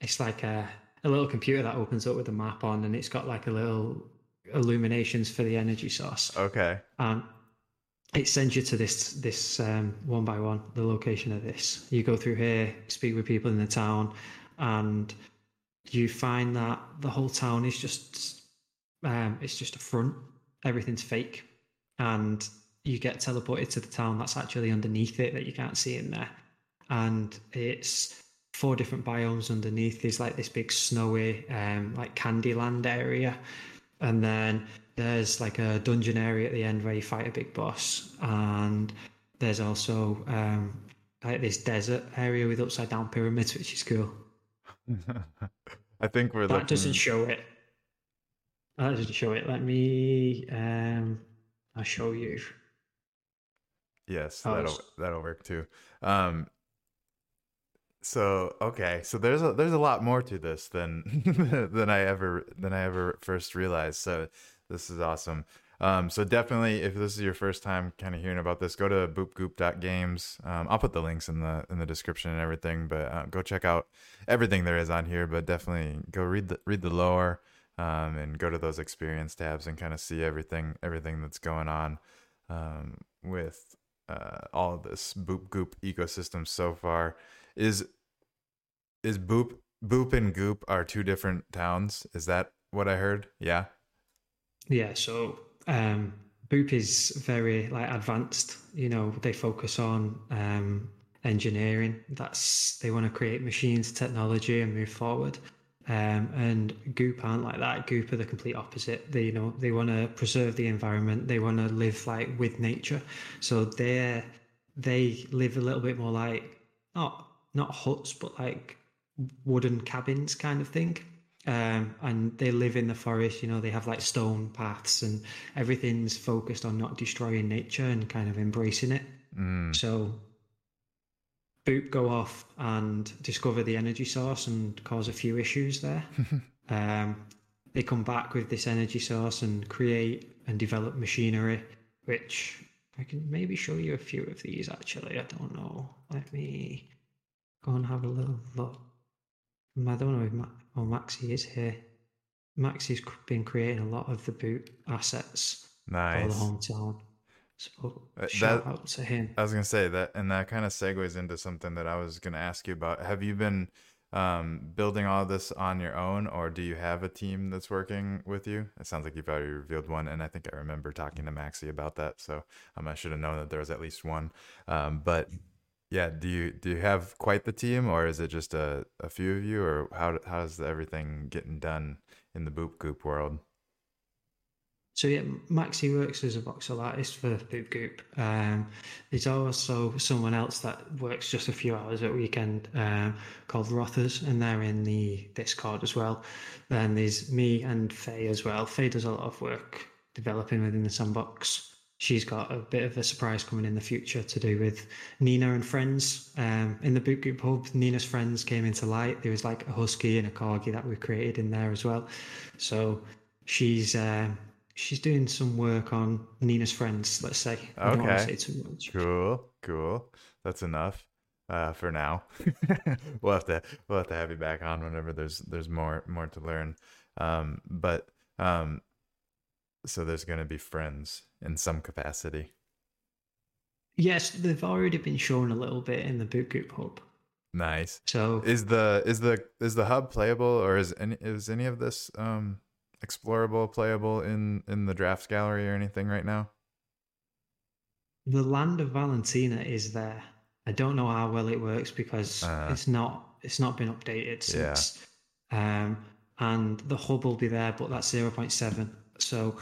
it's like a, a little computer that opens up with a map on, and it's got like a little illuminations for the energy source. Okay. And it sends you to this this um, one by one the location of this. You go through here, speak with people in the town, and you find that the whole town is just um, it's just a front. Everything's fake, and you get teleported to the town that's actually underneath it that you can't see in there. And it's four different biomes underneath. There's like this big snowy, um, like Candyland area. And then there's like a dungeon area at the end where you fight a big boss. And there's also um, like this desert area with upside down pyramids, which is cool. I think we're that looking... doesn't show it. That doesn't show it. Let me. Um, I'll show you. Yes, oh, that'll that'll work too. Um, so okay, so there's a there's a lot more to this than than I ever than I ever first realized. So this is awesome. Um, so definitely, if this is your first time kind of hearing about this, go to boopgoop.games. Um, I'll put the links in the in the description and everything, but uh, go check out everything there is on here. But definitely go read the read the lore um, and go to those experience tabs and kind of see everything everything that's going on um, with uh, all of this Boop Goop ecosystem so far. Is is Boop Boop and Goop are two different towns. Is that what I heard? Yeah. Yeah. So um, Boop is very like advanced. You know, they focus on um, engineering. That's they want to create machines, technology, and move forward. Um, and Goop aren't like that. Goop are the complete opposite. They you know they want to preserve the environment. They want to live like with nature. So they they live a little bit more like not not huts, but like wooden cabins kind of thing. Um, and they live in the forest. You know, they have like stone paths, and everything's focused on not destroying nature and kind of embracing it. Mm. So Boop go off and discover the energy source and cause a few issues there. um, they come back with this energy source and create and develop machinery, which I can maybe show you a few of these actually. I don't know. Let me go and have a little look. I don't know if Ma- oh, Maxi is here. Maxi's been creating a lot of the Boop assets nice. for the hometown. So Uh, shout that- out to him. I was gonna say that, and that kind of segues into something that I was gonna ask you about. Have you been um, building all this on your own, or do you have a team that's working with you? It sounds like you've already revealed one, and I think I remember talking to Maxie about that. So um, I should have known that there was at least one. Um, but yeah, do you do you have quite the team, or is it just a, a few of you, or how how's everything getting done in the Boop Goop world? So yeah, Maxi works as a voxel artist for Boop Goop. Um, there's also someone else that works just a few hours at weekend um, called Rothers, and they're in the Discord as well. Then there's me and Faye as well. Faye does a lot of work developing within the sandbox. She's got a bit of a surprise coming in the future to do with Nina and friends. Um, in the Boop Goop hub, Nina's friends came into light. There was like a husky and a corgi that we created in there as well. So she's um, she's doing some work on Nina's friends. Let's say. I don't want to say too much. Cool, cool. That's enough uh, for now. we'll have to we'll have to have you back on whenever there's there's more more to learn. Um, but um, so there's going to be friends in some capacity. Yes, they've already been shown a little bit in the Boop Goop hub. Nice. So Is the is the is the hub playable or is any is any of this um explorable playable in in the drafts gallery or anything right now? the land of Valentina is there. I don't know how well it works because Uh. it's not it's not been updated Yeah. since. Um, and the hub will be there, but that's zero point seven. So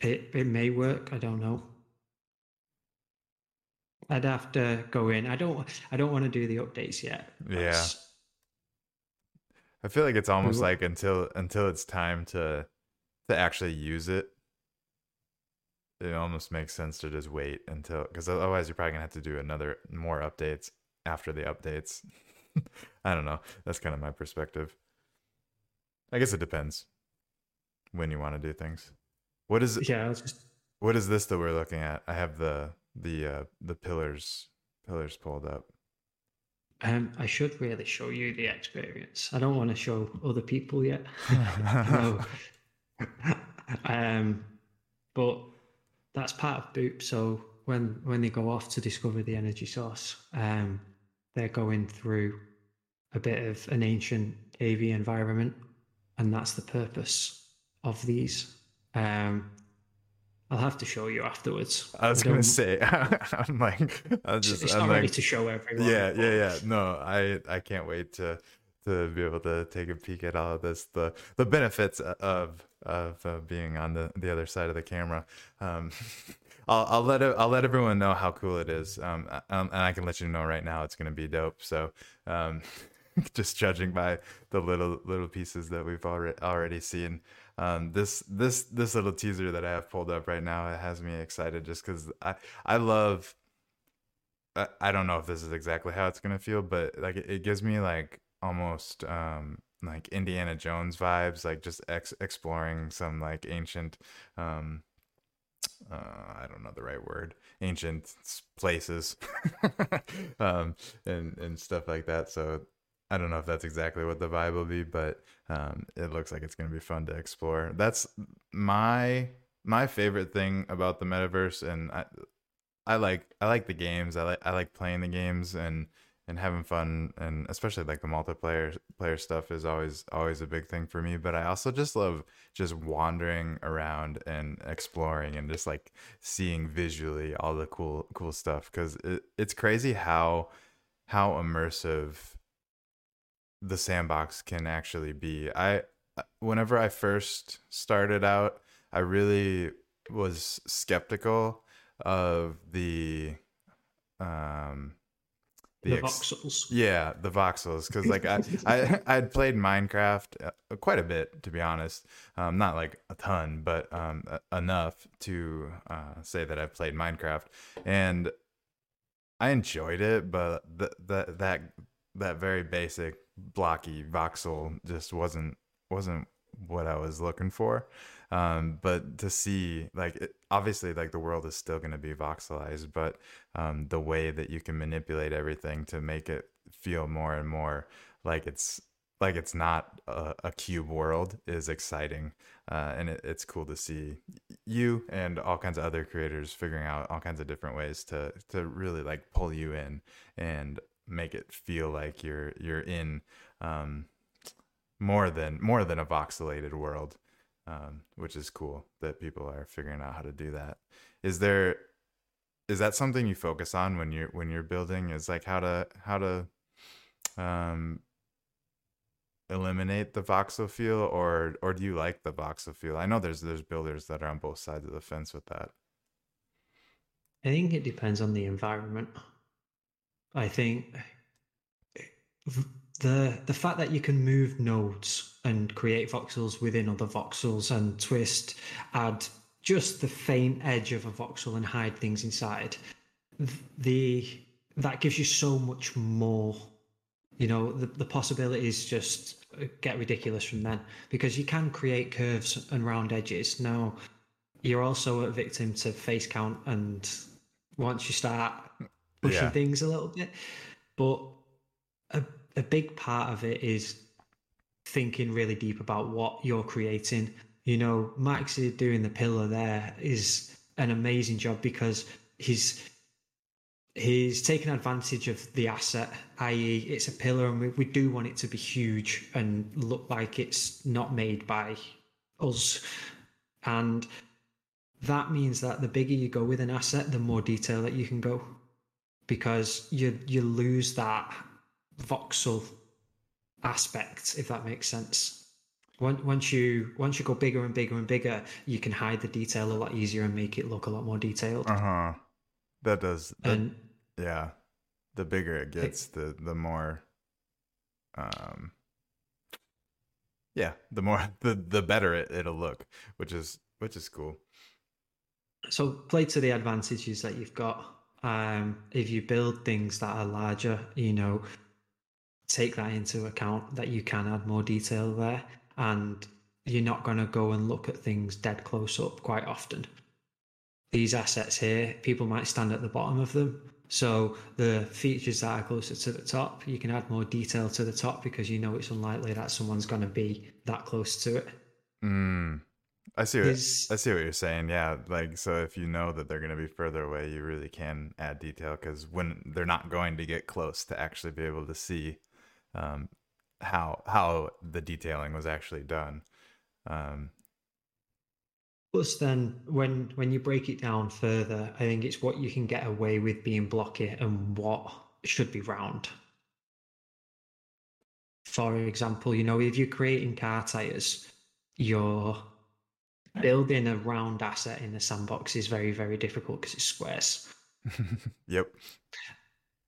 it it may work. I don't know. I'd have to go in. I don't. I don't want to do the updates yet. Yeah. I feel like it's almost like until until it's time to to actually use it, it almost makes sense to just wait until because otherwise you're probably gonna have to do another more updates after the updates. I don't know. That's kind of my perspective. I guess it depends when you want to do things. What is Yeah. Just what is this that we're looking at? I have the the uh the pillars pillars pulled up. Um, I should really show you the experience. I don't want to show other people yet. no. um, but that's part of Boop. So when when they go off to discover the energy source, um, they're going through a bit of an ancient AV environment, and that's the purpose of these. Um, I'll have to show you afterwards. I was I gonna say, I'm like, I just, it's I'm not like, ready to show everyone. yeah, yeah, yeah. No, I, I can't wait to, to be able to take a peek at all of this. The, the benefits of, of uh, being on the, the other side of the camera. Um, I'll, I'll let it, I'll let everyone know how cool it is. Um, um, and I can let you know right now it's gonna be dope. So, um, just judging by the little little pieces that we've already already seen. Um, this this this little teaser that I have pulled up right now it has me excited just because I I love. I, I don't know if this is exactly how it's gonna feel, but like it, it gives me like almost um like Indiana Jones vibes, like just ex- exploring some like ancient um uh, I don't know the right word, ancient places, um, and and stuff like that. So I don't know if that's exactly what the vibe will be, but um, it looks like it's going to be fun to explore. That's my my favorite thing about the metaverse, and I I like I like the games. I like I like playing the games, and and having fun and especially like the multiplayer player stuff is always always a big thing for me but i also just love just wandering around and exploring and just like seeing visually all the cool cool stuff because it, it's crazy how how immersive the sandbox can actually be i whenever i first started out i really was skeptical of the um the, the voxels. Yeah, the voxels. Because like I, I, I'd played Minecraft uh, quite a bit, to be honest. Um, not like a ton, but um, enough to uh, say that I've played Minecraft, and I enjoyed it. But that that that that very basic blocky voxel just wasn't wasn't what I was looking for. Um, but to see like it, obviously like the world is still going to be voxelized, but um, the way that you can manipulate everything to make it feel more and more like it's like it's not a, a cube world is exciting, uh, and it, it's cool to see you and all kinds of other creators figuring out all kinds of different ways to to really like pull you in and make it feel like you're you're in um, more than more than a voxelated world um, which is cool that people are figuring out how to do that. Is there is that something you focus on when you're when you're building? Is like how to how to um, eliminate the voxel feel, or or do you like the voxel feel? I know there's there's builders that are on both sides of the fence with that. I think it depends on the environment. I think the the fact that you can move nodes and create voxels within other voxels and twist, add just the faint edge of a voxel and hide things inside, the that gives you so much more. You know, the, the possibilities just uh, get ridiculous from then because you can create curves and round edges. Now, you're also a victim to face count, and once you start pushing yeah. things a little bit, but a a big part of it is thinking really deep about what you're creating. You know, Max doing the pillar there is an amazing job because he's he's taken advantage of the asset, i.e., it's a pillar, and we, we do want it to be huge and look like it's not made by us. And that means that the bigger you go with an asset, the more detail that you can go, because you you lose that voxel aspect, if that makes sense. Once you once you go bigger and bigger and bigger, you can hide the detail a lot easier and make it look a lot more detailed. Uh huh. That does. That, and yeah, the bigger it gets, it, the the more. Um. Yeah, the more the the better it, it'll look, which is which is cool. So play to the advantages that you've got. Um, if you build things that are larger, you know, take that into account that you can add more detail there and you're not going to go and look at things dead close up quite often. These assets here, people might stand at the bottom of them. So the features that are closer to the top, you can add more detail to the top because you know it's unlikely that someone's going to be that close to it. Mm. I see. What, I see what you're saying. Yeah, like so, if you know that they're going to be further away, you really can add detail because when they're not going to get close to actually be able to see um, how how the detailing was actually done. Um, Plus, then when when you break it down further, I think it's what you can get away with being blocky and what should be round. For example, you know, if you're creating car tires, you're building a round asset in the sandbox is very very difficult because it's squares. yep.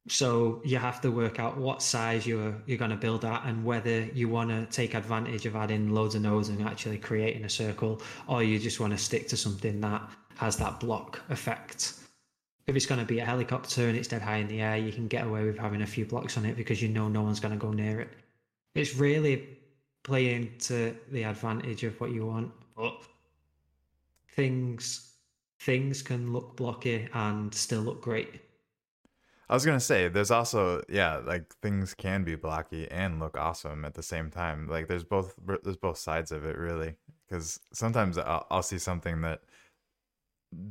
So you have to work out what size you're you're going to build at, and whether you want to take advantage of adding loads of nodes and actually creating a circle, or you just want to stick to something that has that block effect. If it's going to be a helicopter and it's dead high in the air, you can get away with having a few blocks on it because you know no one's going to go near it. It's really playing to the advantage of what you want, but things things can look blocky and still look great I was gonna say, there's also yeah, like things can be blocky and look awesome at the same time. Like there's both there's both sides of it really, because sometimes I'll, I'll see something that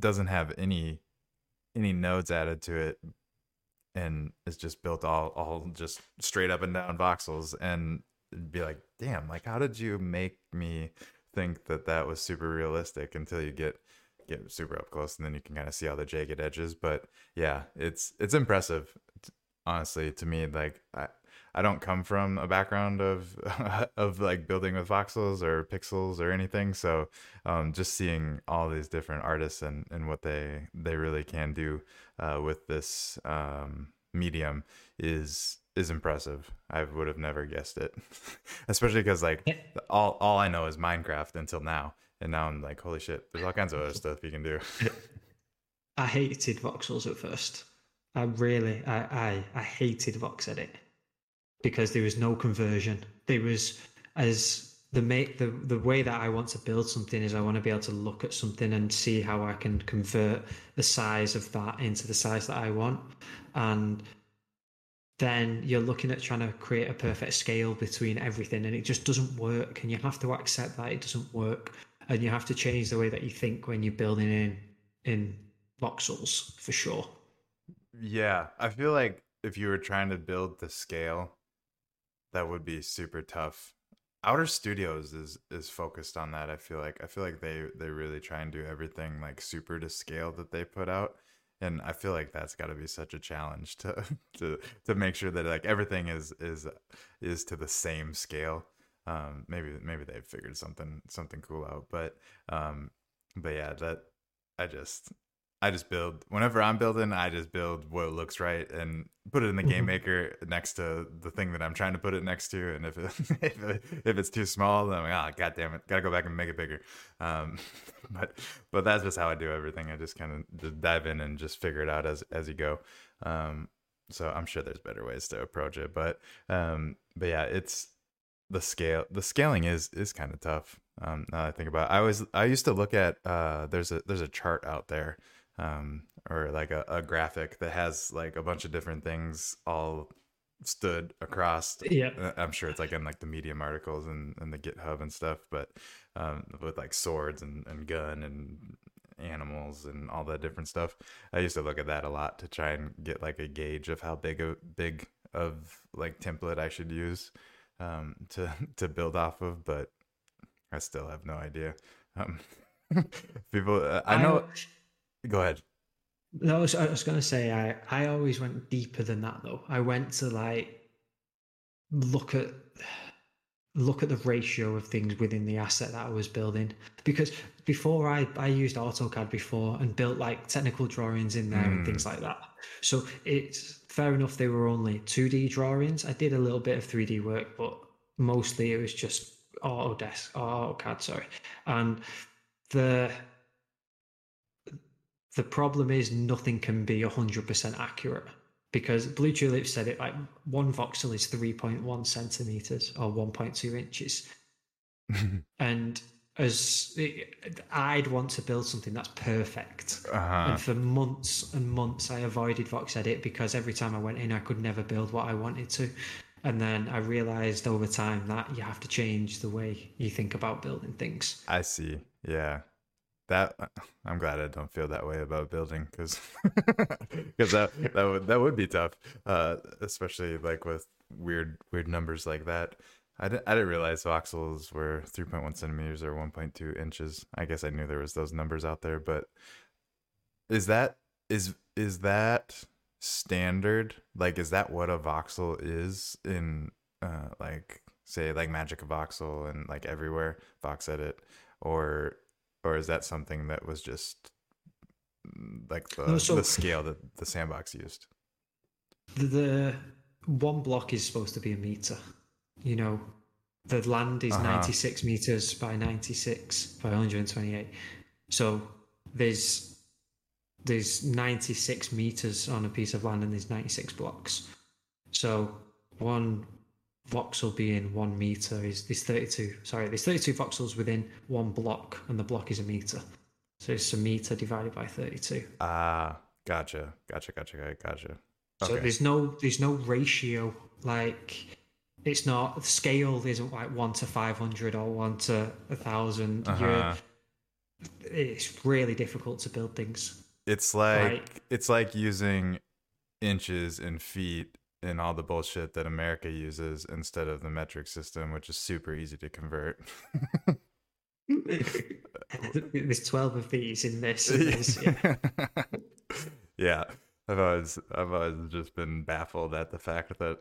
doesn't have any any nodes added to it, and it's just built all all just straight up and down voxels and be like, damn, like how did you make me think that that was super realistic until you get get super up close and then you can kind of see all the jagged edges. But yeah, it's it's impressive, honestly, to me. Like I I don't come from a background of of like building with voxels or pixels or anything. So um, just seeing all these different artists and, and what they they really can do uh, with this um, medium is is impressive. I would have never guessed it, especially because like all all I know is Minecraft until now, and now I'm like, holy shit, there's all kinds of other stuff you can do. I hated voxels at first. I really, I, I, I hated Vox Edit because there was no conversion. There was as the make the the way that I want to build something is I want to be able to look at something and see how I can convert the size of that into the size that I want, and then you're looking at trying to create a perfect scale between everything, and it just doesn't work. And you have to accept that it doesn't work, and you have to change the way that you think when you're building in in voxels for sure. Yeah, I feel like if you were trying to build the scale that would be super tough. Outer Studios is is focused on that. I feel like I feel like they they really try and do everything like super to scale that they put out, and I feel like that's got to be such a challenge to to to make sure that like everything is is is to the same scale. Um, maybe maybe they've figured something something cool out, but um, but yeah, that I just I just build whenever I'm building, I just build what looks right and put it in the game mm-hmm. maker next to the thing that I'm trying to put it next to. And if it, if, it, if it's too small, then I'm like, oh god damn it, gotta go back and make it bigger. Um, but but that's just how I do everything. I just kind of just dive in and just figure it out as as you go. Um, so I'm sure there's better ways to approach it, but um, but yeah, it's the scale. The scaling is is kind of tough. Um, now I think about, it. I was I used to look at uh, there's a there's a chart out there um, or like a, a graphic that has like a bunch of different things all stood across. Yeah, uh, I'm sure it's like in like the Medium articles and, and the GitHub and stuff, but um, with like swords and, and gun and animals and all that different stuff. I used to look at that a lot to try and get like a gauge of how big a big of like template I should use um, to to build off of, but I still have no idea. Um, people, uh, I know. I, Go ahead. No, I was, I was going to say I I always went deeper than that though. I went to like look at look at the ratio of things within the asset that I was building because before I I used AutoCAD before and built like technical drawings in there mm. and hmm. things like that. So it's fair enough they were only 2D drawings. I did a little bit of 3D work, but mostly it was just Autodesk AutoCAD, sorry. And the the problem is nothing can be 100% accurate because Blue Tulip said it like one voxel is 3.1 centimeters or 1.2 inches. and as it, I'd want to build something that's perfect. Uh-huh. And for months and months, I avoided Vox Edit because every time I went in, I could never build what I wanted to. And then I realized over time that you have to change the way you think about building things. I see. Yeah that I'm glad I don't feel that way about building because because that that would that would be tough, uh, especially like with weird weird numbers like that. I didn't, I didn't realize voxels were 3.1 centimeters or 1.2 inches. I guess I knew there was those numbers out there, but is that is is that standard? Like, is that what a voxel is in uh, like say like MagicaVoxel and like everywhere Vox Edit, or or is that something that was just mm, like the, no, so the scale that the sandbox used? The, the, one block is supposed to be a meter. You know, the land is uh-huh. 96 meters by 96 by 128. So there's there's 96 meters on a piece of land and there's 96 blocks. So one voxel being one meter is there's 32 sorry there's 32 voxels within one block and the block is a meter. So it's a meter divided by 32 ah gotcha gotcha gotcha gotcha okay. so there's no there's no ratio like it's not the scale isn't like 1 to 500 or 1 to a thousand. Uh-huh. it's really difficult to build things. It's like, like it's like using inches and feet and all the bullshit that America uses instead of the metric system, which is super easy to convert. There's 12 of these in this. and this, yeah. yeah. I've always I've always just been baffled at the fact that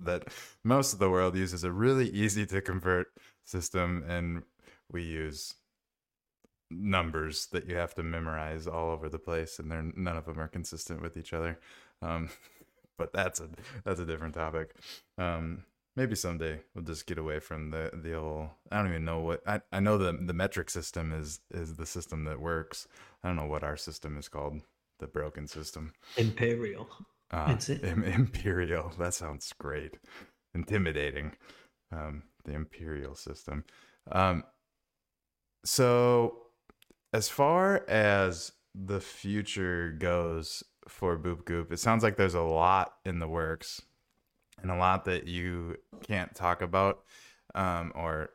that most of the world uses a really easy to convert system and we use numbers that you have to memorize all over the place and they're none of them are consistent with each other um, but that's a that's a different topic um, maybe someday we'll just get away from the the old i don't even know what i, I know the the metric system is is the system that works i don't know what our system is called the broken system Imperial. uh, That's it. Im- imperial. That sounds great. Intimidating. Um, the imperial system. Um, so, as far as the future goes for Boop Goop, it sounds like there's a lot in the works and a lot that you can't talk about, um, or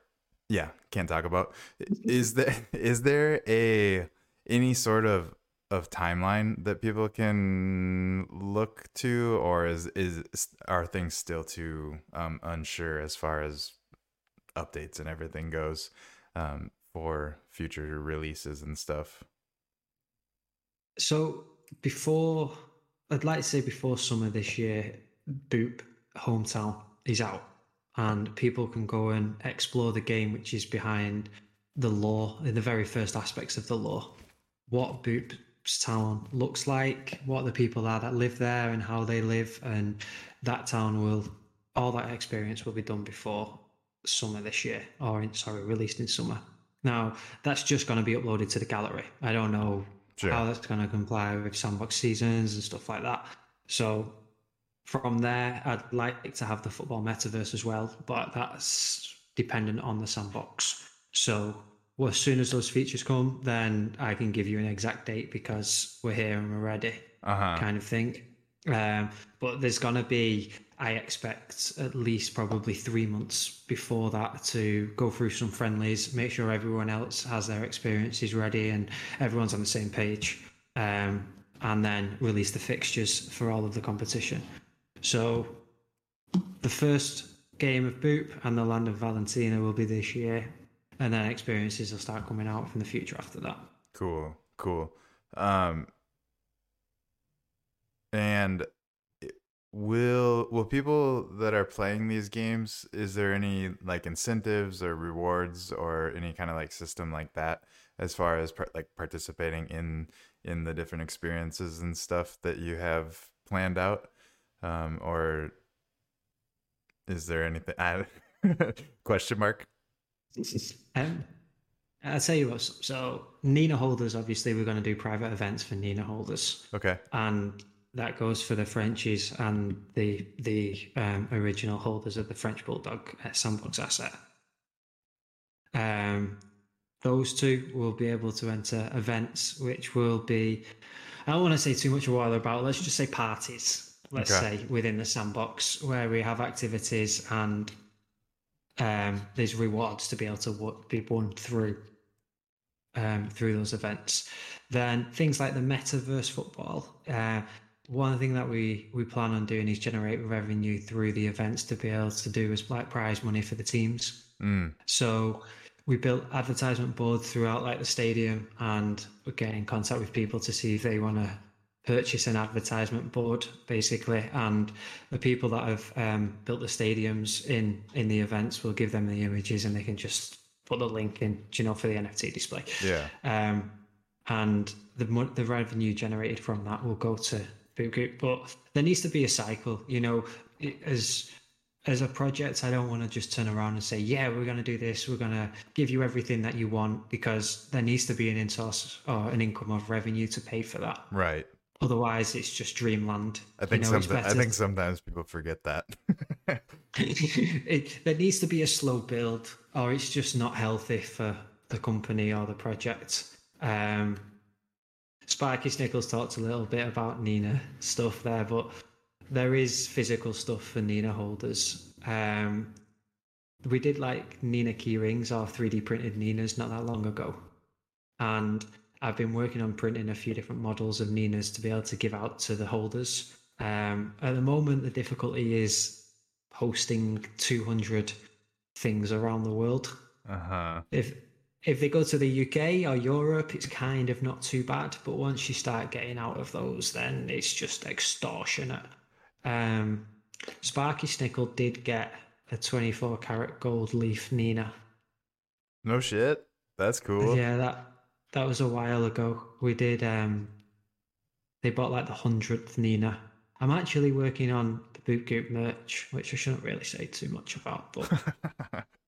yeah, can't talk about. Is there is there a any sort of of timeline that people can look to, or is is are things still too um, unsure as far as updates and everything goes um, for future releases and stuff? So before, I'd like to say before summer this year, Boop Hometown is out, and people can go and explore the game, which is behind the lore, in the very first aspects of the lore. What Boop's town looks like, what the people are that live there, and how they live, and that town will, all that experience will be done before summer this year, or in, sorry, released in summer. Now that's just going to be uploaded to the gallery. I don't know Sure. how that's going to comply with sandbox seasons and stuff like that. So from there, I'd like to have the football metaverse as well, but that's dependent on the sandbox. So well, as soon as those features come, then I can give you an exact date because we're here and we're ready, Uh huh. kind of thing. Um, but there's going to be, I expect, at least probably three months before that to go through some friendlies, make sure everyone else has their experiences ready and everyone's on the same page, um, and then release the fixtures for all of the competition. So the first game of Boop and the Land of Valentina will be this year, and then experiences will start coming out from the future after that. Cool, cool. Um, and will will people that are playing these games is there any like incentives or rewards or any kind of like system like that as far as par- like participating in in the different experiences and stuff that you have planned out? Um or is there anything I, question mark? Um, I'll tell you what. So Nina holders, obviously, we're going to do private events for Nina holders, okay. And that goes for the Frenchies and the the um, original holders of the French Bulldog uh, sandbox asset. Um, those two will be able to enter events, which will be. I don't want to say too much what about. Let's just say parties. Let's Okay. say within the sandbox where we have activities and um, there's rewards to be able to wo- be won through um, through those events. Then things like the metaverse football. Uh, one thing that we we plan on doing is generate revenue through the events to be able to do as like prize money for the teams. mm, So we built advertisement boards throughout like the stadium, and we're getting in contact with people to see if they want to purchase an advertisement board, basically. And the people that have um, built the stadiums in in the events will give them the images, and they can just put the link in, you know, for the NFT display. yeah Um, and the the revenue generated from that will go to Boop Goop. But there needs to be a cycle. You know, it, as as a project, I don't want to just turn around and say, "Yeah, we're going to do this. We're going to give you everything that you want," because there needs to be an in-source or an income of revenue to pay for that. right Otherwise, it's just dreamland. i think you know, i think sometimes people forget that it, there needs to be a slow build, or it's just not healthy for the company or the project. Um, Sparky Snickles talked a little bit about Nina stuff there, but there is physical stuff for Nina holders. Um, we did like Nina key rings or 3D printed Ninas not that long ago. And I've been working on printing a few different models of Ninas to be able to give out to the holders. Um, at the moment, the difficulty is hosting 200 things around the world. Uh-huh. If if they go to the UK or Europe, it's kind of not too bad. But once you start getting out of those, then it's just extortionate. Um, Sparky Snickle did get a 24 karat gold leaf Nina. No shit. That's cool. Yeah, that that was a while ago. We did. Um, they bought like the hundredth Nina. I'm actually working on the Boop Goop merch, which I shouldn't really say too much about, but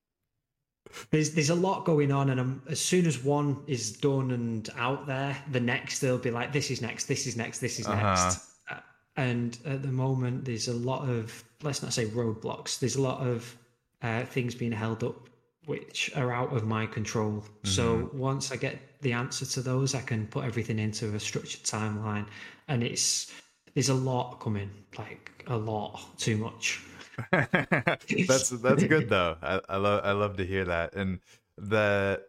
there's there's a lot going on, and I'm, as soon as one is done and out there, the next they'll be like, "This is next, this is next, this is Uh-huh. next." Uh, and at the moment, there's a lot of let's not say roadblocks. There's a lot of uh, things being held up which are out of my control. So once I get the answer to those, I can put everything into a structured timeline, and it's there's a lot coming, like a lot, too much. that's that's good though. I, I love I love to hear that. And the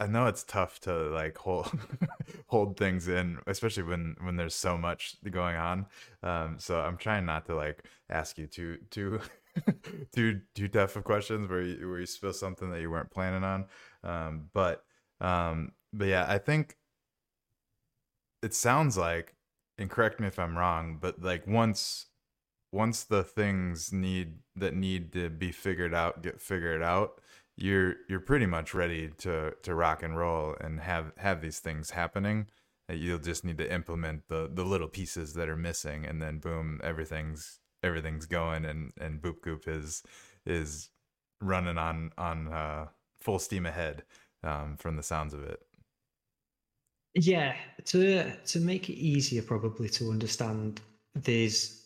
I- know it's tough to like hold hold things in, especially when when there's so much going on. Um, so I'm trying not to like ask you too too too too tough of questions where you where you spill something that you weren't planning on. Um, but um, but yeah, I think it sounds like, and correct me if I'm wrong, but like once once the things need that need to be figured out get figured out you're you're pretty much ready to to rock and roll and have have these things happening. Uh, you'll just need to implement the the little pieces that are missing and then boom everything's everything's going and and boop goop is is running on on uh full steam ahead um from the sounds of it. Yeah, to to make it easier probably to understand, there's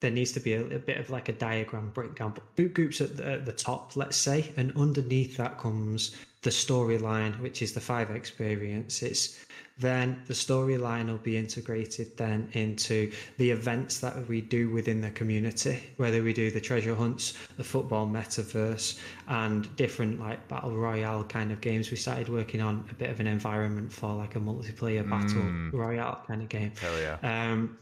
there needs to be a, a bit of like a diagram breakdown. But Boop Goop's at the, at the top, let's say, and underneath that comes the storyline, which is the five experiences. Then the storyline will be integrated then into the events that we do within the community, whether we do the treasure hunts, the football metaverse, and different like battle royale kind of games. We started working on a bit of an environment for like a multiplayer battle Mm. royale kind of game. hell yeah Um,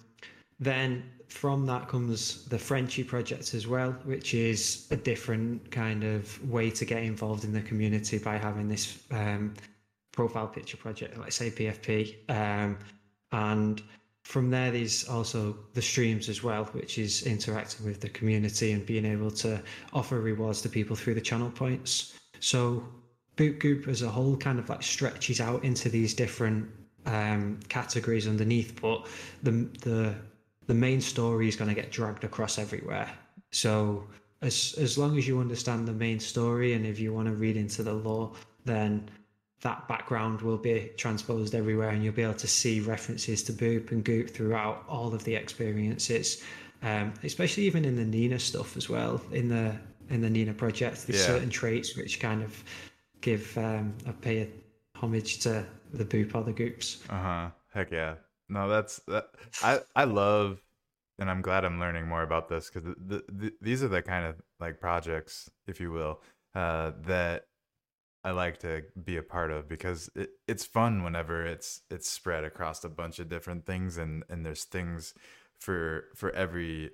then from that comes the Frenchy project as well, which is a different kind of way to get involved in the community by having this um, profile picture project, let's say PFP. Um, and from there, there's also the streams as well, which is interacting with the community and being able to offer rewards to people through the channel points. So Boop Goop as a whole kind of like stretches out into these different um, categories underneath, but the the the main story is going to get dragged across everywhere. So as as long as you understand the main story and if you want to read into the lore, then that background will be transposed everywhere, and you'll be able to see references to Boop and Goop throughout all of the experiences. Um, especially even in the Nina stuff as well. In the in the Nina project, there's Yeah. certain traits which kind of give um, a pay a homage to the Boop or the Goops. Uh huh. Heck yeah. No, that's that. I I love, and I'm glad I'm learning more about this because the, the, these are the kind of like projects, if you will, uh, that I like to be a part of because it, it's fun whenever it's it's spread across a bunch of different things and and there's things for for every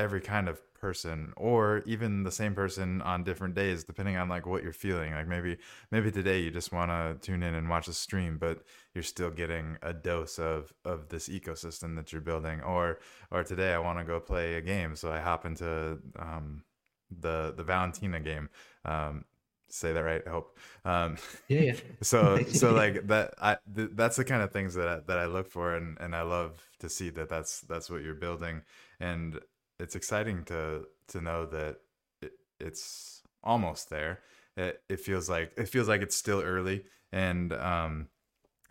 every kind of person or even the same person on different days depending on like what you're feeling. Like maybe maybe today you just want to tune in and watch a stream but you're still getting a dose of of this ecosystem that you're building. Or or today i want to go play a game so i hop into um the the valentina game. Um say that right i hope. Um Yeah, yeah. so so like that i th- that's the kind of things that I, that i look for and and i love to see that that's that's what you're building. And it's exciting to to know that it, it's almost there. It, it feels like it feels like it's still early and um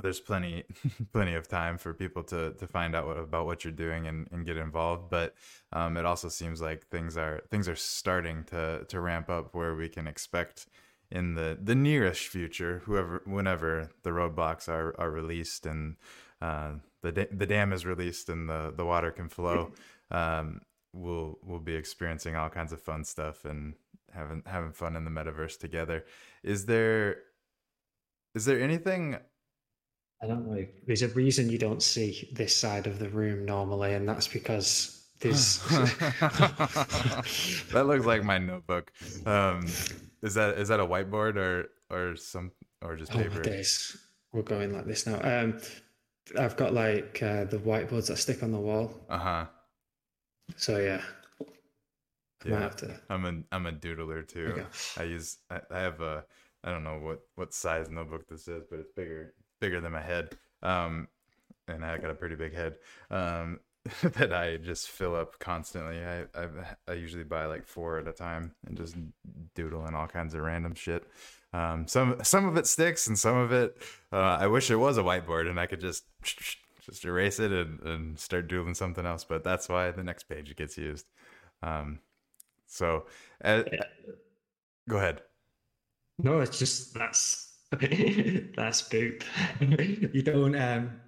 there's plenty plenty of time for people to to find out what, about what you're doing and, and get involved but um, it also seems like things are things are starting to to ramp up where we can expect in the the nearest future whoever whenever the roadblocks are are released and uh, the da- the dam is released and the the water can flow. Um, we'll we'll be experiencing all kinds of fun stuff and having having fun in the metaverse together is there is there anything I don't know. There's a reason you don't see this side of the room normally, and that's because there's. that looks like my notebook. Um, is that is that a whiteboard or or some or just oh paper? my days, we're going like this now. Um, I've got like uh, the whiteboards that stick on the wall. Uh huh. So yeah, I Yeah. have to. I'm a I'm a doodler too. I use I, I have a I don't know what what size notebook this is, but it's bigger bigger than my head. Um, and I got a pretty big head. Um, that I just fill up constantly. I I I usually buy like four at a time and just doodle in all kinds of random shit. Um, some some of it sticks and some of it uh, I wish it was a whiteboard and I could just just erase it and, and start doodling something else. But that's why the next page gets used. Um, so, uh, Yeah. go ahead. No, it's just that's that's boop. you don't. Um,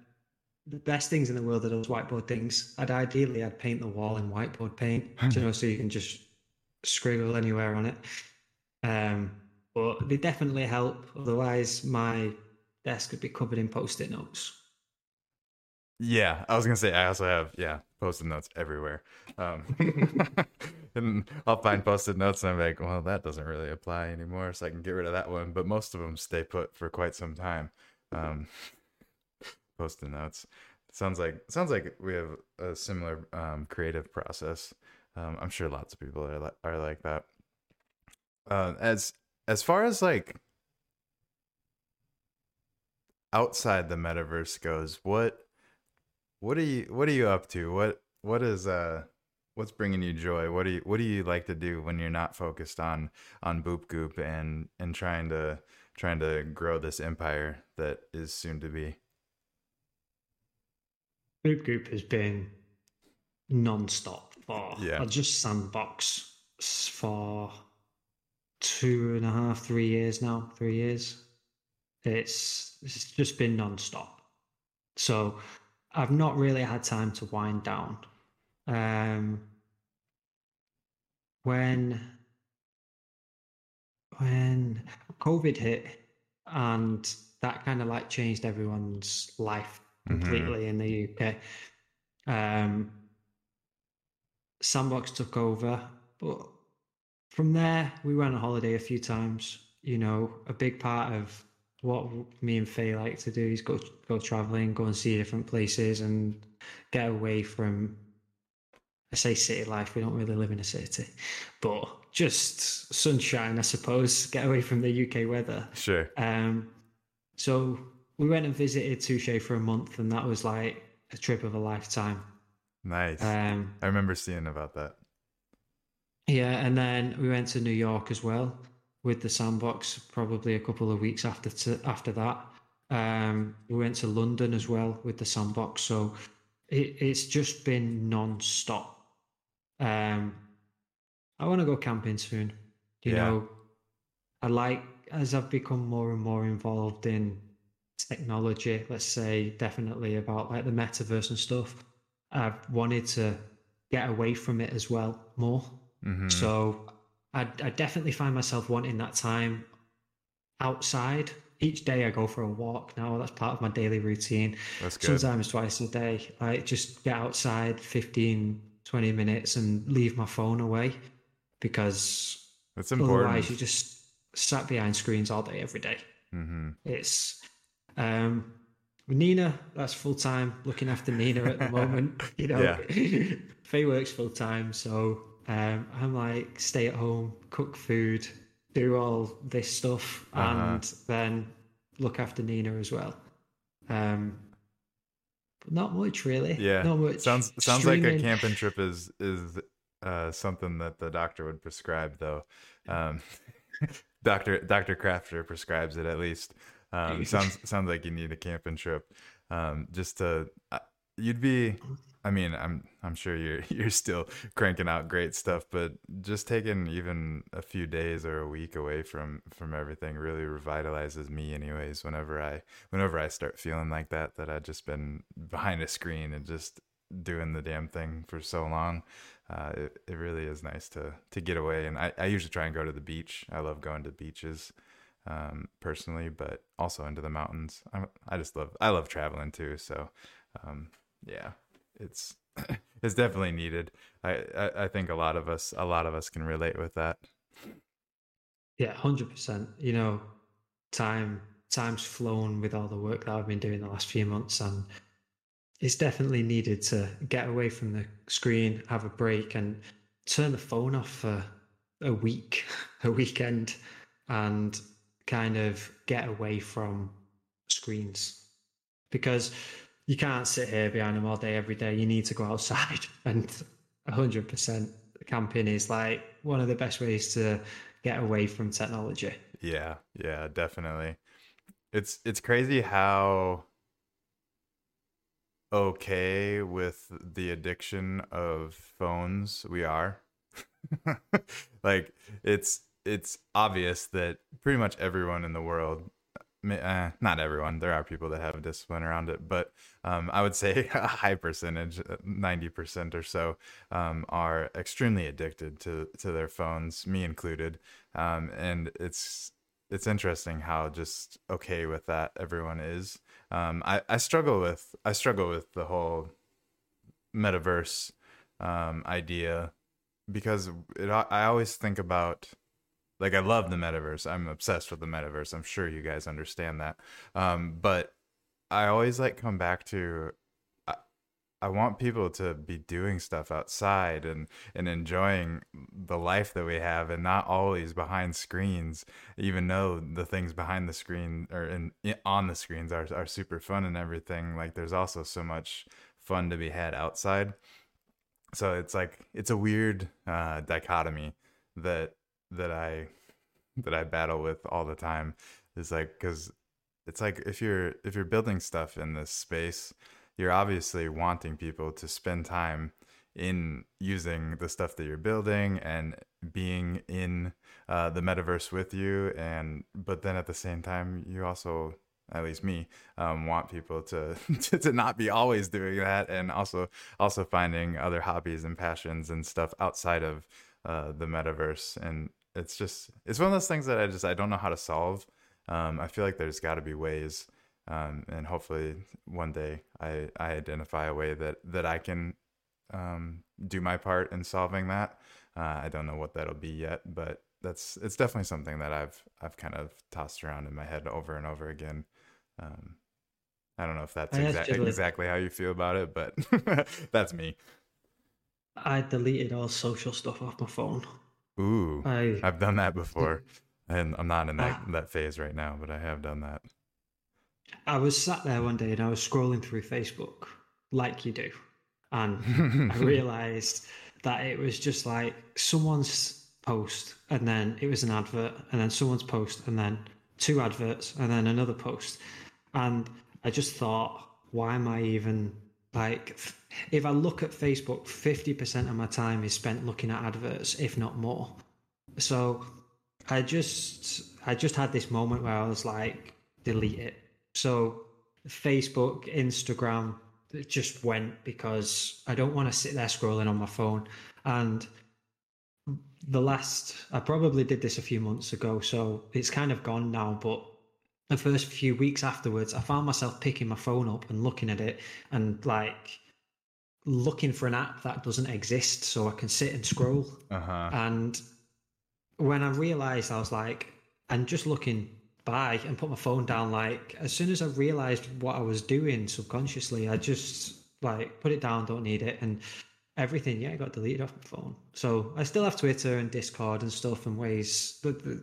the best things in the world are those whiteboard things. I'd ideally I'd paint the wall in whiteboard paint, you know, so you can just scribble anywhere on it. Um, but they definitely help. Otherwise, my desk would be covered in post-it notes. Yeah, I was gonna say I also have yeah post-it notes everywhere. Um, and I'll find post-it notes and I'm like, well, that doesn't really apply anymore, so I can get rid of that one. But most of them stay put for quite some time. Um, post-it notes sounds like sounds like we have a similar um, creative process. Um, I'm sure lots of people are li- are like that. Uh, as as far as like outside the metaverse goes, what what are you what are you up to? What what is uh what's bringing you joy? What do you what do you like to do when you're not focused on on Boop Goop and and trying to trying to grow this empire that is soon to be? Boop Goop has been non-stop for Yeah. I'll just sandbox for two and a half, three years now. Three years. It's it's just been non-stop. So I've not really had time to wind down. Um, when when COVID hit and that kind of like changed everyone's life Mhm. completely in the UK. Um, Sandbox took over, but from there we went on holiday a few times. You know, a big part of what me and Faye like to do is go go traveling, go and see different places, and get away from. I say city life. We don't really live in a city, but just sunshine, I suppose. Get away from the UK weather. Sure. Um, so we went and visited Touche for a month, and that was like a trip of a lifetime. Nice. Um, I remember seeing about that. yeah, and then we went to New York as well with the sandbox. Probably a couple of weeks after t- after that, um, we went to London as well with the sandbox. So it, it's just been non-stop. Um, I want to go camping soon. You Yeah. know, I like as I've become more and more involved in technology. Let's say definitely about like the metaverse and stuff. I've wanted to get away from it as well more. hmm So I, I definitely find myself wanting that time outside. Each day I go for a walk now. That's part of my daily routine. That's good. Sometimes twice a day. I just get outside 15, 20 minutes and leave my phone away because That's important. otherwise you just sat behind screens all day, every day. hmm It's um Nina, that's full time looking after Nina at the moment. You know, Yeah. Faye works full time, so um, I'm like stay at home, cook food, do all this stuff, Uh-huh. and then look after Nina as well. Um, but not much really. Yeah. not much. Sounds sounds like a camping trip is is uh, something that the doctor would prescribe though. Um, Doctor Doctor Krafter prescribes it at least. Um, sounds sounds like you need a camping trip. Um, just to uh, you'd be. I mean, I'm I'm sure you're you're still cranking out great stuff, but just taking even a few days or a week away from from everything really revitalizes me. Anyways, whenever I whenever I start feeling like that, that I've just been behind a screen and just doing the damn thing for so long, uh, it it really is nice to to get away. And I I usually try and go to the beach. I love going to beaches. um, personally, but also into the mountains. I, I just love I love traveling too. So um, yeah, it's it's definitely needed. I, I I think a lot of us a lot of us can relate with that. Yeah, hundred percent. You know, time time's flown with all the work that I've been doing the last few months, and it's definitely needed to get away from the screen, have a break, and turn the phone off for a week, a weekend, and kind of get away from screens because you can't sit here behind them all day every day. You need to go outside, and hundred percent camping is like one of the best ways to get away from technology. Yeah, yeah, definitely. It's it's crazy how okay with the addiction of phones we are. like it's it's obvious that pretty much everyone in the world uh, not everyone there are people that have a discipline around it but um, i would say a high percentage 90% uh, or so um, are extremely addicted to to their phones me included um, and it's it's interesting how just okay with that everyone is. Um, I I struggle with I struggle with the whole metaverse um, idea because it, I always think about like I love the metaverse. I'm obsessed with the metaverse. I'm sure you guys understand that. Um, but I always like come back to I want people to be doing stuff outside and and enjoying the life that we have and not always behind screens even though the things behind the screen or in, on the screens are are super fun and everything like there's also so much fun to be had outside so it's like it's a weird uh, dichotomy that that I that I battle with all the time is like cuz it's like if you're if you're building stuff in this space you're obviously wanting people to spend time in using the stuff that you're building and being in uh, the metaverse with you and but then at the same time you also at least me um, want people to, to, to not be always doing that and also also finding other hobbies and passions and stuff outside of uh, the metaverse and it's just it's one of those things that i just i don't know how to solve um, i feel like there's got to be ways um, and hopefully one day I, I identify a way that that I can um, do my part in solving that. Uh, I don't know what that'll be yet, but that's it's definitely something that I've I've kind of tossed around in my head over and over again. Um, I don't know if that's exa- exactly how you feel about it, but that's me. I deleted all social stuff off my phone. Ooh, I, I've done that before, and I'm not in that uh, that phase right now, but I have done that. I was sat there one day and I was scrolling through Facebook like you do. And I realized that it was just like someone's post and then it was an advert and then someone's post and then two adverts and then another post. And I just thought, why am I even like, if I look at Facebook, 50% of my time is spent looking at adverts, if not more. So I just, I just had this moment where I was like, delete it so Facebook, Instagram, it just went because I don't want to sit there scrolling on my phone. And the last, I probably did this a few months ago, so it's kind of gone now. But the first few weeks afterwards, I found myself picking my phone up and looking at it and like looking for an app that doesn't exist so I can sit and scroll. Uh-huh. And when I realized, I was like, and just looking by and put my phone down. Like as soon as I realized what I was doing subconsciously, I just like put it down, don't need it, and everything. Yeah, got deleted off my phone. So I still have Twitter and Discord and stuff and ways, but the,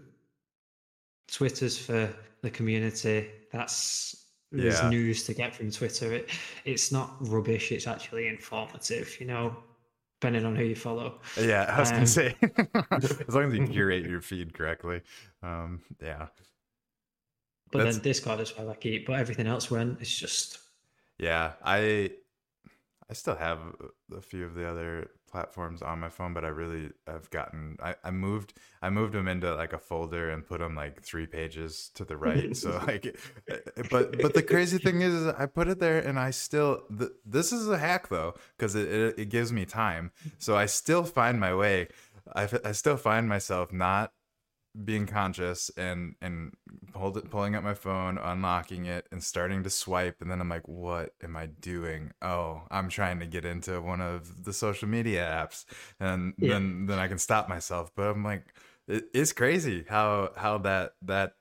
Twitter's for the community. That's there's yeah. news to get from Twitter. It it's not rubbish. It's actually informative. You know, depending on who you follow. Yeah, I was um, gonna say, as long as you curate your feed correctly. Um, yeah. But That's... then Discord is where I keep, but everything else went. It's just. Yeah, I I still have a few of the other platforms on my phone, but I really have gotten I, I moved I moved them into like a folder and put them like three pages to the right. so like, eh, eh, but but the crazy thing is, is I put it there and I still th- this is a hack though because it, it it gives me time. So I still find my way. I I still find myself not being conscious and and hold it, pulling up my phone, unlocking it, and starting to swipe, and then I'm like, "What am I doing? Oh, I'm trying to get into one of the social media apps," and Yeah. then then I can stop myself. But I'm like, it, it's crazy how how that that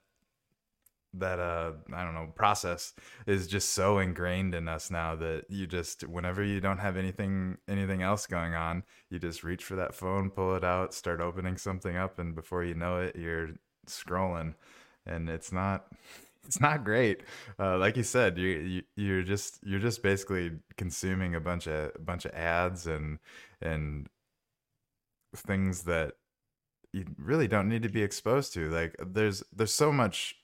that uh I don't know process is just so ingrained in us now that you just whenever you don't have anything anything else going on, you just reach for that phone, pull it out, start opening something up, and before you know it, you're scrolling, and it's not it's not great. Uh, like you said, you, you you're just you're just basically consuming a bunch of a bunch of ads and and things that you really don't need to be exposed to. Like there's there's so much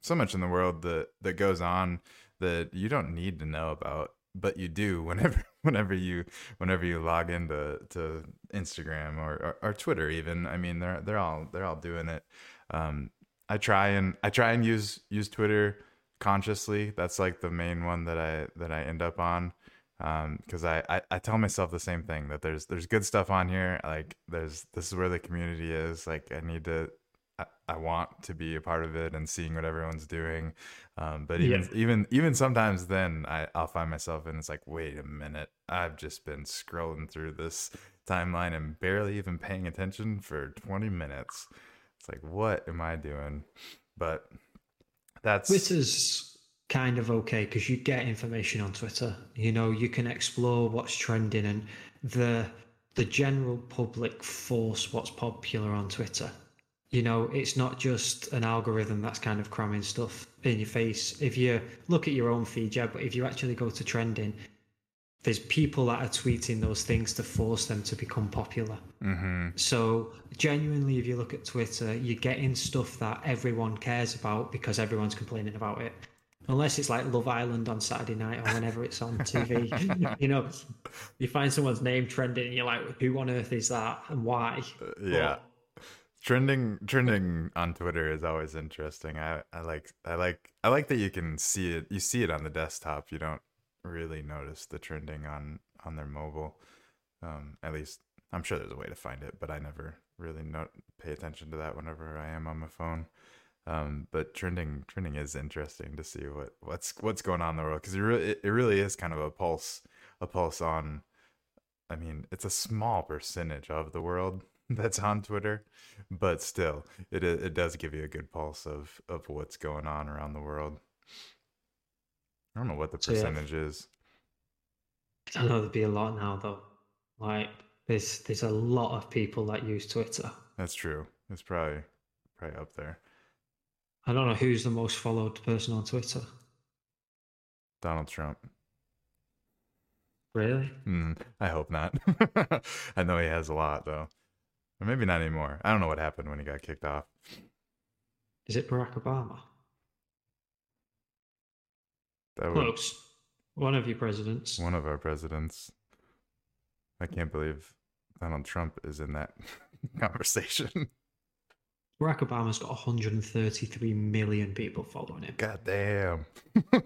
so much in the world that that goes on that you don't need to know about but you do whenever whenever you whenever you log into to Instagram or, or, or Twitter even. I mean they're they're all they're all doing it. Um I try and I try and use use Twitter consciously. That's like the main one that I that I end up on um because I, I I tell myself the same thing that there's there's good stuff on here like there's this is where the community is like I need to I, want to be a part of it and seeing what everyone's doing. Um, but even Yeah. even even sometimes then I, I'll find myself and it's like, wait a minute, I've just been scrolling through this timeline and barely even paying attention for 20 minutes. It's like, what am I doing? But that's Twitter's kind of okay because you get information on Twitter. You know, you can explore what's trending and the the general public force what's popular on Twitter. You know, it's not just an algorithm that's kind of cramming stuff in your face. If you look at your own feed, yeah, but if you actually go to trending, there's people that are tweeting those things to force them to become popular. hmm So genuinely, if you look at Twitter, you're getting stuff that everyone cares about because everyone's complaining about it. Unless it's like Love Island on Saturday night or whenever it's on TV, you know, you find someone's name trending, and you're like, "Who on earth is that and why?" yeah. Trending trending on Twitter is always interesting. I, I like I like I like that you can see it you see it on the desktop. You don't really notice the trending on on their mobile. Um, at least I'm sure there's a way to find it, but I never really know, pay attention to that whenever I am on my phone. Um, but trending trending is interesting to see what what's what's going on in the world because it really it really is kind of a pulse a pulse on. I mean, it's a small percentage of the world that's on Twitter, but still, it it does give you a good pulse of of what's going on around the world. I don't know what the So, yeah. percentage is. I know there'd be a lot now though. Like there's there's a lot of people that use Twitter. That's true. It's probably probably up there. I don't know who's the most followed person on Twitter. Donald Trump. Really? Hmm, I hope not. I know he has a lot though, or maybe not anymore. I don't know what happened when he got kicked off. Is it Barack Obama? That Close. One of your presidents. one of our presidents. I can't believe Donald Trump is in that conversation. Barack Obama's got 133 million people following him. God damn.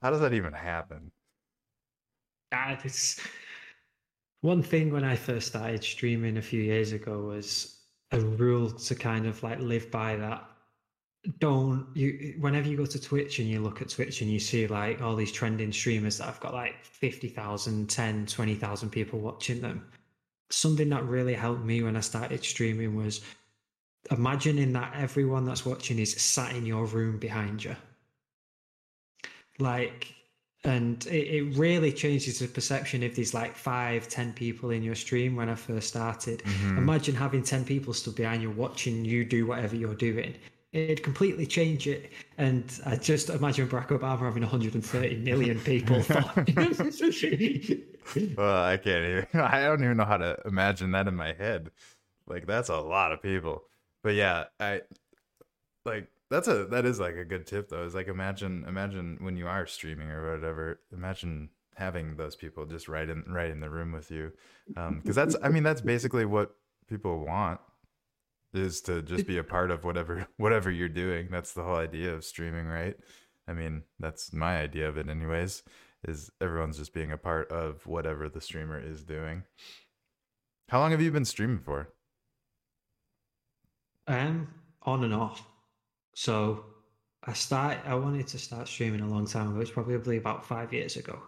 How does that even happen? Ah, it's one thing when I first started streaming a few years ago was a rule to kind of like live by that. Don't you whenever you go to Twitch and you look at Twitch and you see like all these trending streamers that have got like 50,000, 10, 20,000 people watching them. Something that really helped me when I started streaming was imagining that everyone that's watching is sat in your room behind you. Like and it, it really changes the perception if there's like five, ten people in your stream when I first started. Mhm. Imagine having ten people stood behind you watching you do whatever you're doing. It'd completely change it. And I just imagine Barack Obama having 130 million people. Well, I can't even. I don't even know how to imagine that in my head. Like that's a lot of people. But yeah, I like that's a that is like a good tip though. Is like imagine imagine when you are streaming or whatever. Imagine having those people just right in right in the room with you, because that's I mean that's basically what people want is to just be a part of whatever whatever you're doing. That's the whole idea of streaming, right? I mean, that's my idea of it anyways, is everyone's just being a part of whatever the streamer is doing. How long have you been streaming for? Um, on and off. So I start. I wanted to start streaming a long time ago. It's probably about five years ago,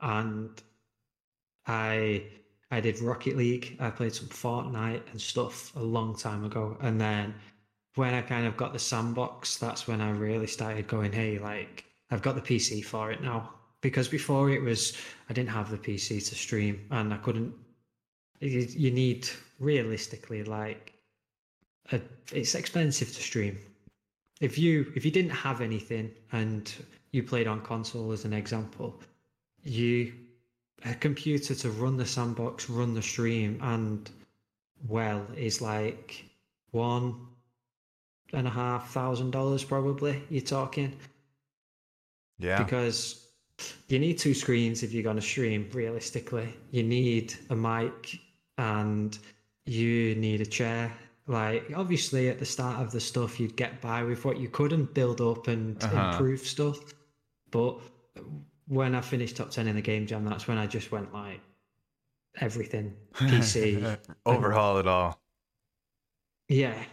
and I I did Rocket League. I played some Fortnite and stuff a long time ago, and then when I kind of got the sandbox, that's when I really started going, hey, like I've got the PC for it now. Because before it was, I didn't have the PC to stream, and I couldn't. You, need realistically like, a, it's expensive to stream if you if you didn't have anything and you played on console as an example, you a computer to run the sandbox, run the stream, and well is like one and a half thousand dollars probably. You're talking, Yeah. because you need two screens if you're going to stream. Realistically, you need a mic and you need a chair. Like obviously, at the start of the stuff, you'd get by with what you could and build up and Uh-huh. improve stuff. But when I finished top ten in the game jam, that's when I just went like everything PC. Overhaul it all. yeah,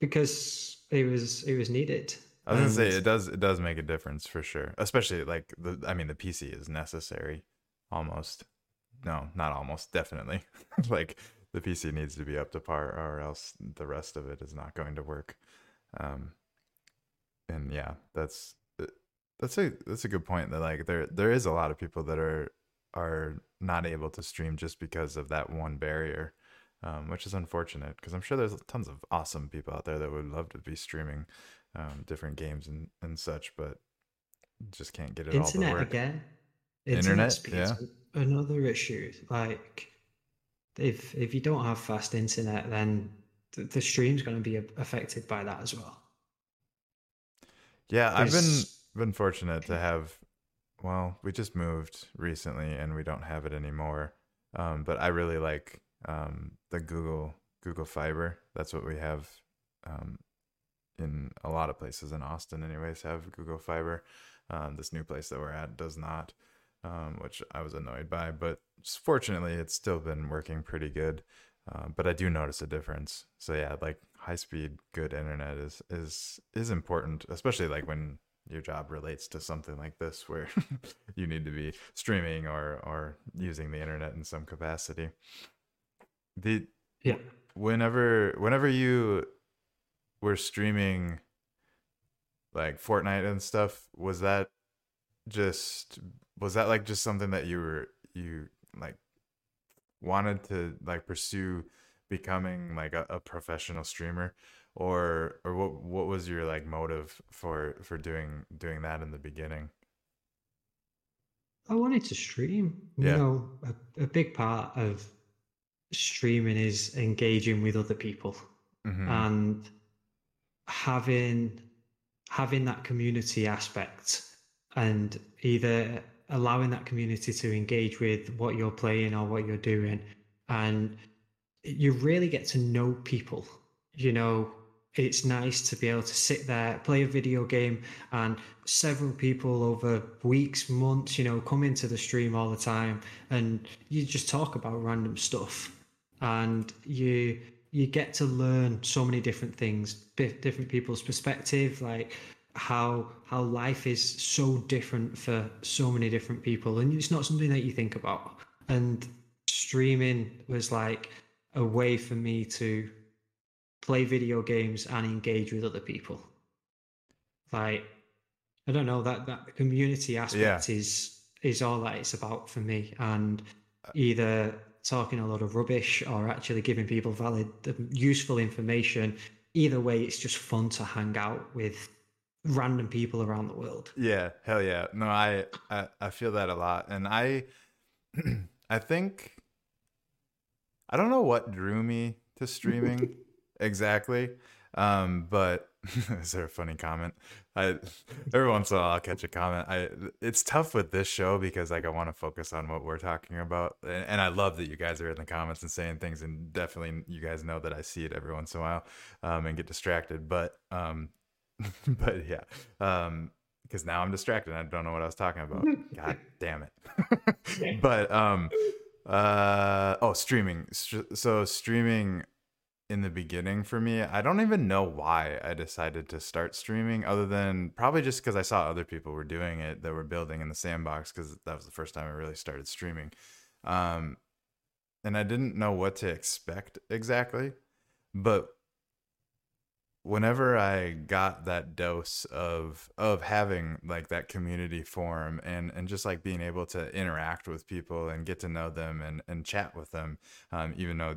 because it was it was needed. I was gonna say it does it does make a difference for sure. Especially like the I mean the PC is necessary almost. No, not almost, definitely. like the PC needs to be up to par or else the rest of it is not going to work. Um and yeah, that's uh, that's a that's a good point that like there there is a lot of people that are are not able to stream just because of that one barrier. Um, which is unfortunate because I'm sure there's tons of awesome people out there that would love to be streaming um, different games and, and such, but just can't get it all to internet work. again. Internet, speed's yeah. another issue. Like if if you don't have fast internet, then the, the stream's going to be a- affected by that as well. Yeah, I've been been fortunate to have. Well, we just moved recently, and we don't have it anymore. Um, but I really like um, the Google Google Fiber. That's what we have um, in a lot of places in Austin. Anyways, have Google Fiber. Um, this new place that we're at does not, um, which I was annoyed by. But fortunately, it's still been working pretty good. Uh, but I do notice a difference. So yeah, like high speed, good internet is is is important, especially like when your job relates to something like this, where you need to be streaming or or using the internet in some capacity. The Yeah. whenever whenever you were streaming like Fortnite and stuff, was that just was that like just something that you were you like wanted to like pursue becoming like a, a professional streamer or or what what was your like motive for for doing doing that in the beginning I wanted to stream. Yeah. You know, a, a big part of streaming is engaging with other people Mhm. and having having that community aspect and either allowing that community to engage with what you're playing or what you're doing. And you really get to know people you know? It's nice to be able to sit there play a video game and several people over weeks months you know come into the stream all the time and you just talk about random stuff. And you you get to learn so many different things different people's perspective like how how life is so different for so many different people and it's not something that you think about. And streaming was like a way for me to play video games and engage with other people. Like i don't know that that community aspect is is all that it's about for me and either talking a lot of rubbish or actually giving people valid um, useful information. Either way it's just fun to hang out with random people around the world Yeah, hell yeah. No, I, I I feel that a lot, and I I think I don't know what drew me to streaming exactly, um, but is there a funny comment? I every once in a while I'll catch a comment. I it's tough with this show because like I want to focus on what we're talking about, and, and I love that you guys are in the comments and saying things, and definitely you guys know that I see it every once in a while, um, and get distracted, but um. but yeah um because now i'm distracted i don't know what i was talking about god damn it but um uh oh streaming so streaming in the beginning for me. I don't even know why I decided to start streaming, other than probably just because I saw other people were doing it that were building in the sandbox, because that was the first time I really started streaming. Um, and I didn't know what to expect exactly. But whenever I got that dose of of having like that community form and and just like being able to interact with people and get to know them and and chat with them, um, even though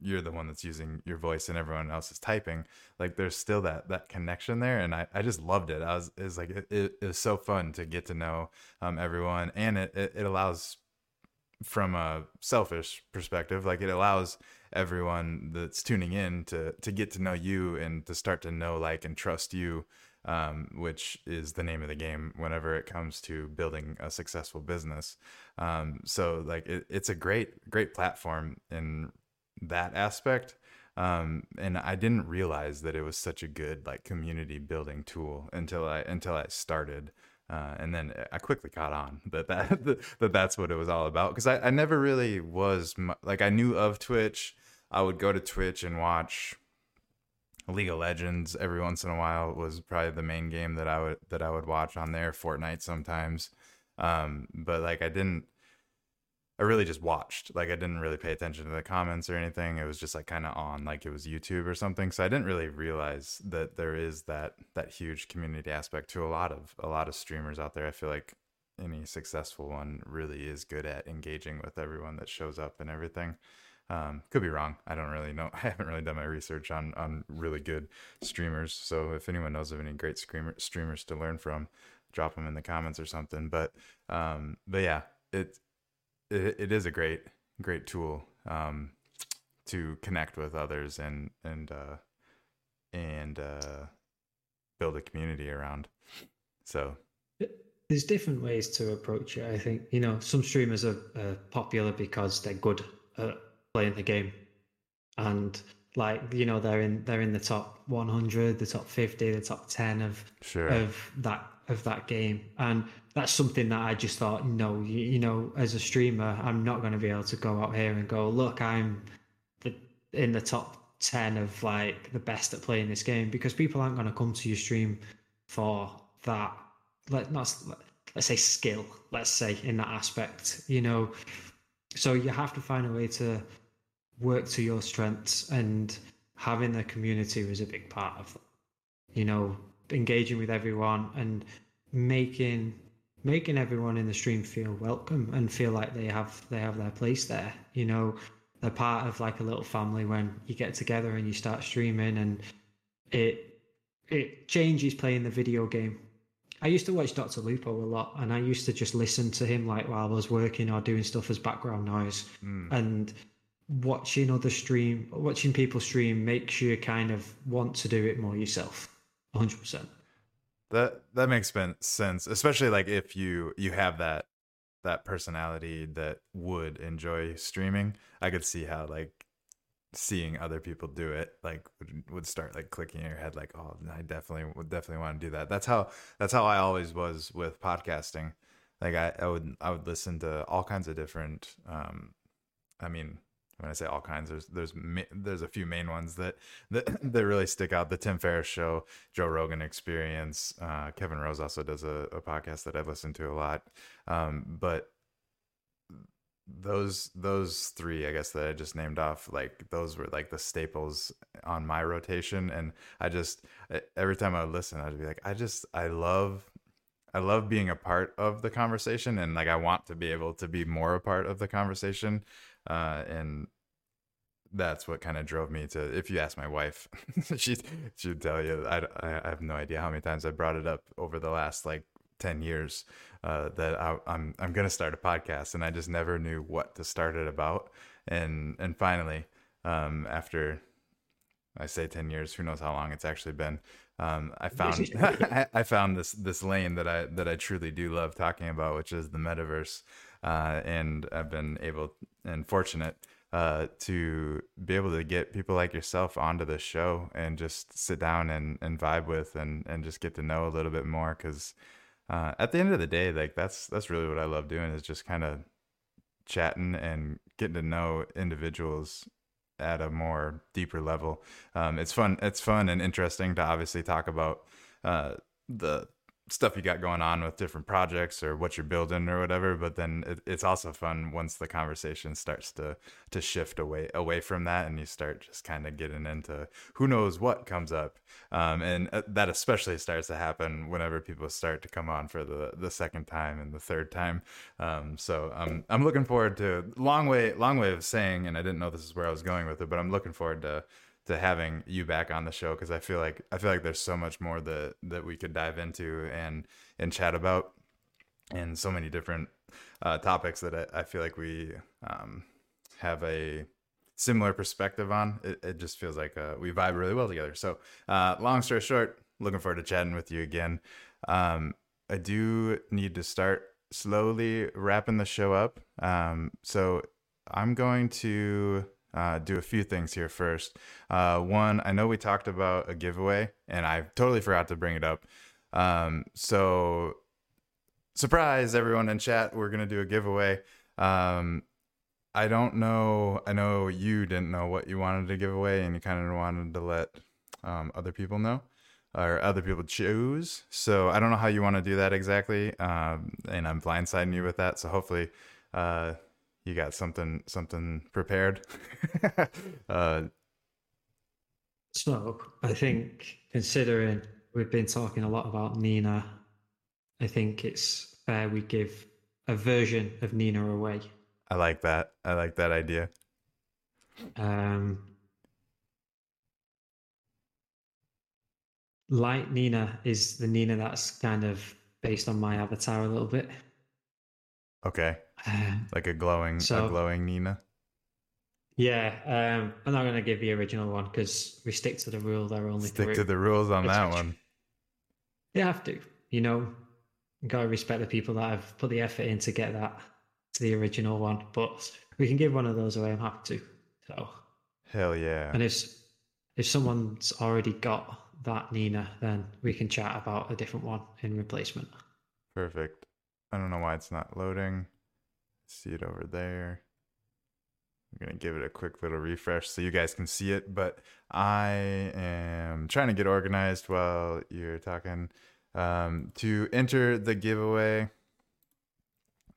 you're the one that's using your voice and everyone else is typing like there's still that that connection there and i, I just loved it. I was like it, it, it, was so fun to get to know um, everyone and it, it, it allows from a selfish perspective like it allows everyone that's tuning in to to get to know you and to start to know like and trust you um, which is the name of the game whenever it comes to building a successful business um, so like it, it's a great great platform in that aspect um, and I didn't realize that it was such a good like community building tool until I until I started uh, and then I quickly caught on that that that that's what it was all about because I, I never really was like I knew of Twitch. I would go to Twitch and watch League of Legends every once in a while was probably the main game that I would that I would watch on there. Fortnite sometimes, um, but like I didn't I really just watched. Like I didn't really pay attention to the comments or anything. It was just like kind of on like it was YouTube or something. So I didn't really realize that there is that that huge community aspect to a lot of a lot of streamers out there. I feel like any successful one really is good at engaging with everyone that shows up and everything. Um, could be wrong. I don't really know. I haven't really done my research on on really good streamers. So if anyone knows of any great streamer, streamers to learn from, drop them in the comments or something. But um, but yeah, it it, it is a great great tool um, to connect with others and and uh, and uh, build a community around. So there's different ways to approach it. I think you know some streamers are popular because they're good at playing the game, and like you know they're in they're in the top 100, the top 50, the top 10 of sure. of that of that game, and that's something that I just thought, no, you, you know, as a streamer, I'm not going to be able to go out here and go, look, I'm the, in the top 10 of like the best at playing this game because people aren't going to come to your stream for that, let not let's say skill, let's say in that aspect, you know. So you have to find a way to work to your strengths and having the community was a big part of that. You know, engaging with everyone and making making everyone in the stream feel welcome and feel like they have they have their place there. You know, they're part of like a little family when you get together and you start streaming and it it changes playing the video game. I used to watch Dr. Lupo a lot and I used to just listen to him like while I was working or doing stuff as background noise. Mm. And watching other stream watching people stream makes you kind of want to do it more yourself. 100%. That that makes sense, especially like if you you have that that personality that would enjoy streaming. I could see how like seeing other people do it like would, start like clicking in your head like oh i definitely would definitely want to do that that's how that's how i always was with podcasting like i, I would i would listen to all kinds of different um i mean when I say all kinds, there's there's there's a few main ones that that, that really stick out. The Tim Ferriss Show, Joe Rogan Experience, uh, Kevin Rose also does a, a podcast that I've listened to a lot. Um, but those those three, I guess that I just named off, like those were like the staples on my rotation, and I just every time I would listen, I'd be like, I just I love I love being a part of the conversation and like I want to be able to be more a part of the conversation uh, and that's what kind of drove me to. If you ask my wife, she she'd tell you. I, I have no idea how many times I brought it up over the last like ten years uh, that I, I'm I'm gonna start a podcast, and I just never knew what to start it about. And and finally, um, after I say ten years, who knows how long it's actually been. Um, I found I found this this lane that I that I truly do love talking about, which is the metaverse uh, and I've been able and fortunate uh, to be able to get people like yourself onto the show and just sit down and, and vibe with and, and just get to know a little bit more because uh, at the end of the day like that's that's really what I love doing is just kind of chatting and getting to know individuals at a more deeper level. Um, it's fun. It's fun and interesting to obviously talk about uh, the stuff you got going on with different projects or what you're building or whatever but then it, it's also fun once the conversation starts to to shift away away from that and you start just kind of getting into who knows what comes up. Um, and uh, that especially starts to happen whenever people start to come on for the the second time and the third time. Um, so I'm I'm looking forward to long way long way of saying and I didn't know this is where I was going with it but I'm looking forward to to having you back on the show because I feel like I feel like there's so much more that that we could dive into and and chat about, and so many different uh, topics that I, I, feel like we um, have a similar perspective on. It, it just feels like uh, we vibe really well together. So, uh, long story short, looking forward to chatting with you again. Um, I do need to start slowly wrapping the show up. Um, so I'm going to uh, do a few things here first. Uh, one, I know we talked about a giveaway, and I totally forgot to bring it up. Um, so, surprise, everyone in chat, we're gonna do a giveaway. Um, I don't know. I know you didn't know what you wanted to give away, and you kind of wanted to let um, other people know or other people choose. So I don't know how you want to do that exactly, um, and I'm blindsiding you with that. So hopefully. Uh, you got something something prepared. uh, so I think considering we've been talking a lot about Nina, I think it's fair we give a version of Nina away. I like that. I like that idea. Um, Light Nina is the Nina that's kind of based on my avatar a little bit. Okay. like a glowing, so, a glowing Nina. Yeah, um, I'm not going to give the original one because we stick to the rule. There only stick three. to the rules on that one. You have to, you know, got to respect the people that have put the effort in to get that to the original one. But we can give one of those away. I'm happy to. So hell yeah! And if if someone's already got that Nina, then we can chat about a different one in replacement. Perfect. I don't know why it's not loading. See it over there. I'm going to give it a quick little refresh so you guys can see it. But I am trying to get organized while you're talking. Um, to enter the giveaway, I'm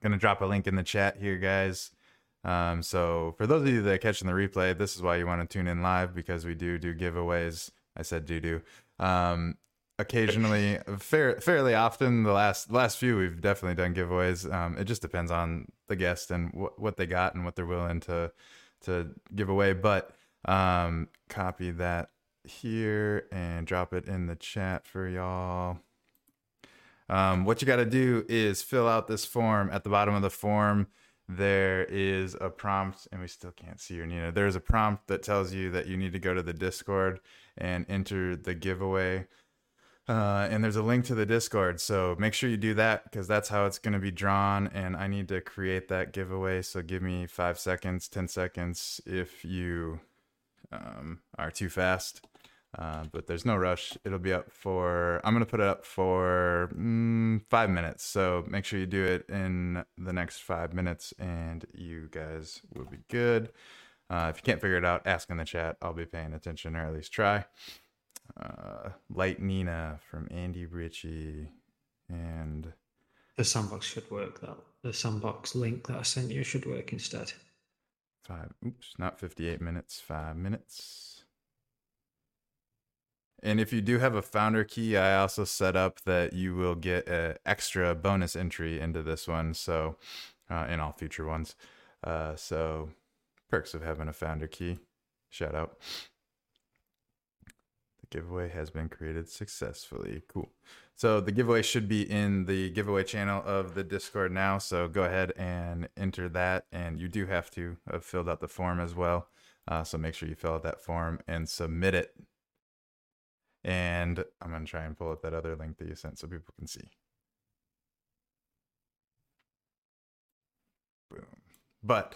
going to drop a link in the chat here, guys. Um, so for those of you that are catching the replay, this is why you want to tune in live because we do do giveaways. I said do do. Um, occasionally, fair, fairly often. The last last few, we've definitely done giveaways. Um, it just depends on the guest and what what they got and what they're willing to to give away. But um, copy that here and drop it in the chat for y'all. Um, what you got to do is fill out this form. At the bottom of the form, there is a prompt, and we still can't see your Nina. There's a prompt that tells you that you need to go to the Discord and enter the giveaway. Uh, and there's a link to the Discord. So make sure you do that because that's how it's going to be drawn. And I need to create that giveaway. So give me five seconds, 10 seconds if you um, are too fast. Uh, but there's no rush. It'll be up for, I'm going to put it up for mm, five minutes. So make sure you do it in the next five minutes and you guys will be good. Uh, if you can't figure it out, ask in the chat. I'll be paying attention or at least try uh, Light Nina from AndyRichy, and the sandbox should work. That the sandbox link that I sent you should work instead. Five. Oops, not fifty-eight minutes. Five minutes. And if you do have a founder key, I also set up that you will get an extra bonus entry into this one. So, uh, in all future ones. Uh, so, perks of having a founder key. Shout out. The giveaway has been created successfully. Cool. So the giveaway should be in the giveaway channel of the Discord now. So go ahead and enter that. And you do have to have filled out the form as well. Uh, so make sure you fill out that form and submit it. And I'm going to try and pull up that other link that you sent so people can see. Boom. But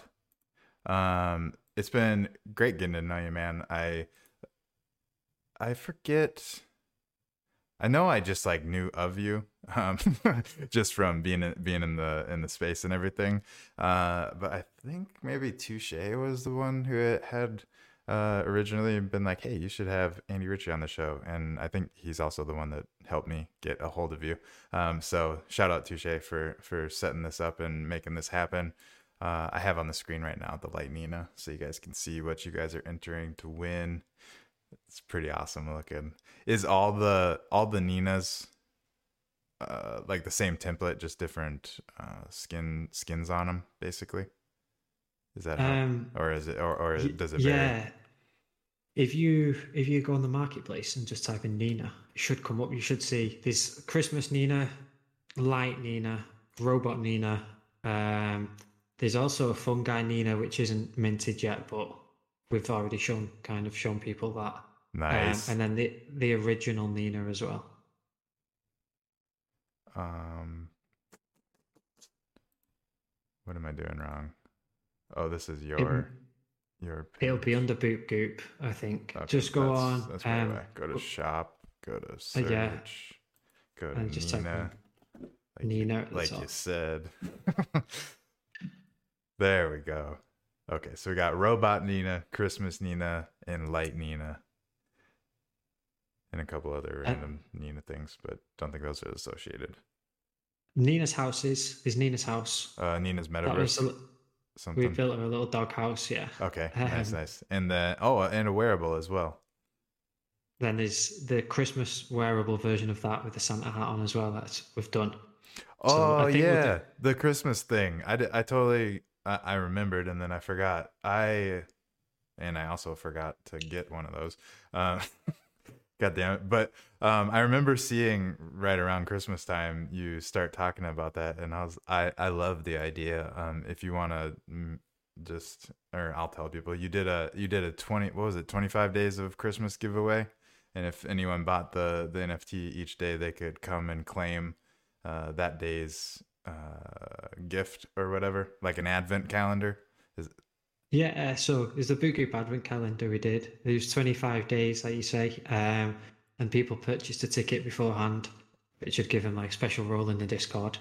um, it's been great getting to know you, man. I I forget. I know I just like knew of you, um, just from being in, being in the in the space and everything. Uh, but I think maybe Touche was the one who had uh, originally been like, "Hey, you should have AndyRichy on the show," and I think he's also the one that helped me get a hold of you. Um, so shout out Touche for for setting this up and making this happen. Uh, I have on the screen right now the Light Nina, so you guys can see what you guys are entering to win. It's pretty awesome looking. Is all the all the Ninas uh, like the same template, just different uh, skin skins on them, basically? Is that how, Um, or is it or, or does it vary? yeah. If you if you go on the marketplace and just type in Nina, it should come up. You should see this Christmas Nina, Light Nina, Robot Nina. Um, there's also a fungi Nina which isn't minted yet, but we've already shown kind of shown people that. Um, Nice. and then the the original Nina as well. Um, what am I doing wrong? Oh, this is your your. It'll be under Boop Goop, I think. Okay, Just go that's- on. That's right um, away. Go to shop. Go to uh, search. yeah. Go to and just Nina. Like, Nina the like you said. there we go. Okay, so we got Robot Nina, Christmas Nina, and Light Nina. And a couple other Uh, random Nina things, but don't think those are associated. Nina's houses. There's Nina's house. Uh, Nina's That Metaverse, a, we built her a little dog house. Yeah. Okay, nice, Um, nice. And then, oh, and a wearable as well. Then there's the Christmas wearable version of that with the Santa hat on as well. That we've done. Oh I think with yeah, the- the Christmas thing. I, I totally I, I remembered and then I forgot. I and I also forgot to get one of those. Uh, God damn it! But um, I remember seeing right around Christmas time you start talking about that, and I was I I love the idea. Um, if you want to mm, just or I'll tell people you did a you did a twenty what was it twenty five days of Christmas giveaway, and if anyone bought the the NFT each day, they could come and claim uh, that day's uh, gift or whatever, like an advent calendar. is Yeah. uh, So there's the Boop Goop Advent calendar we did. It was 25 days, like you say, um, and people purchased a ticket beforehand, which would give them like a special role in the Discord.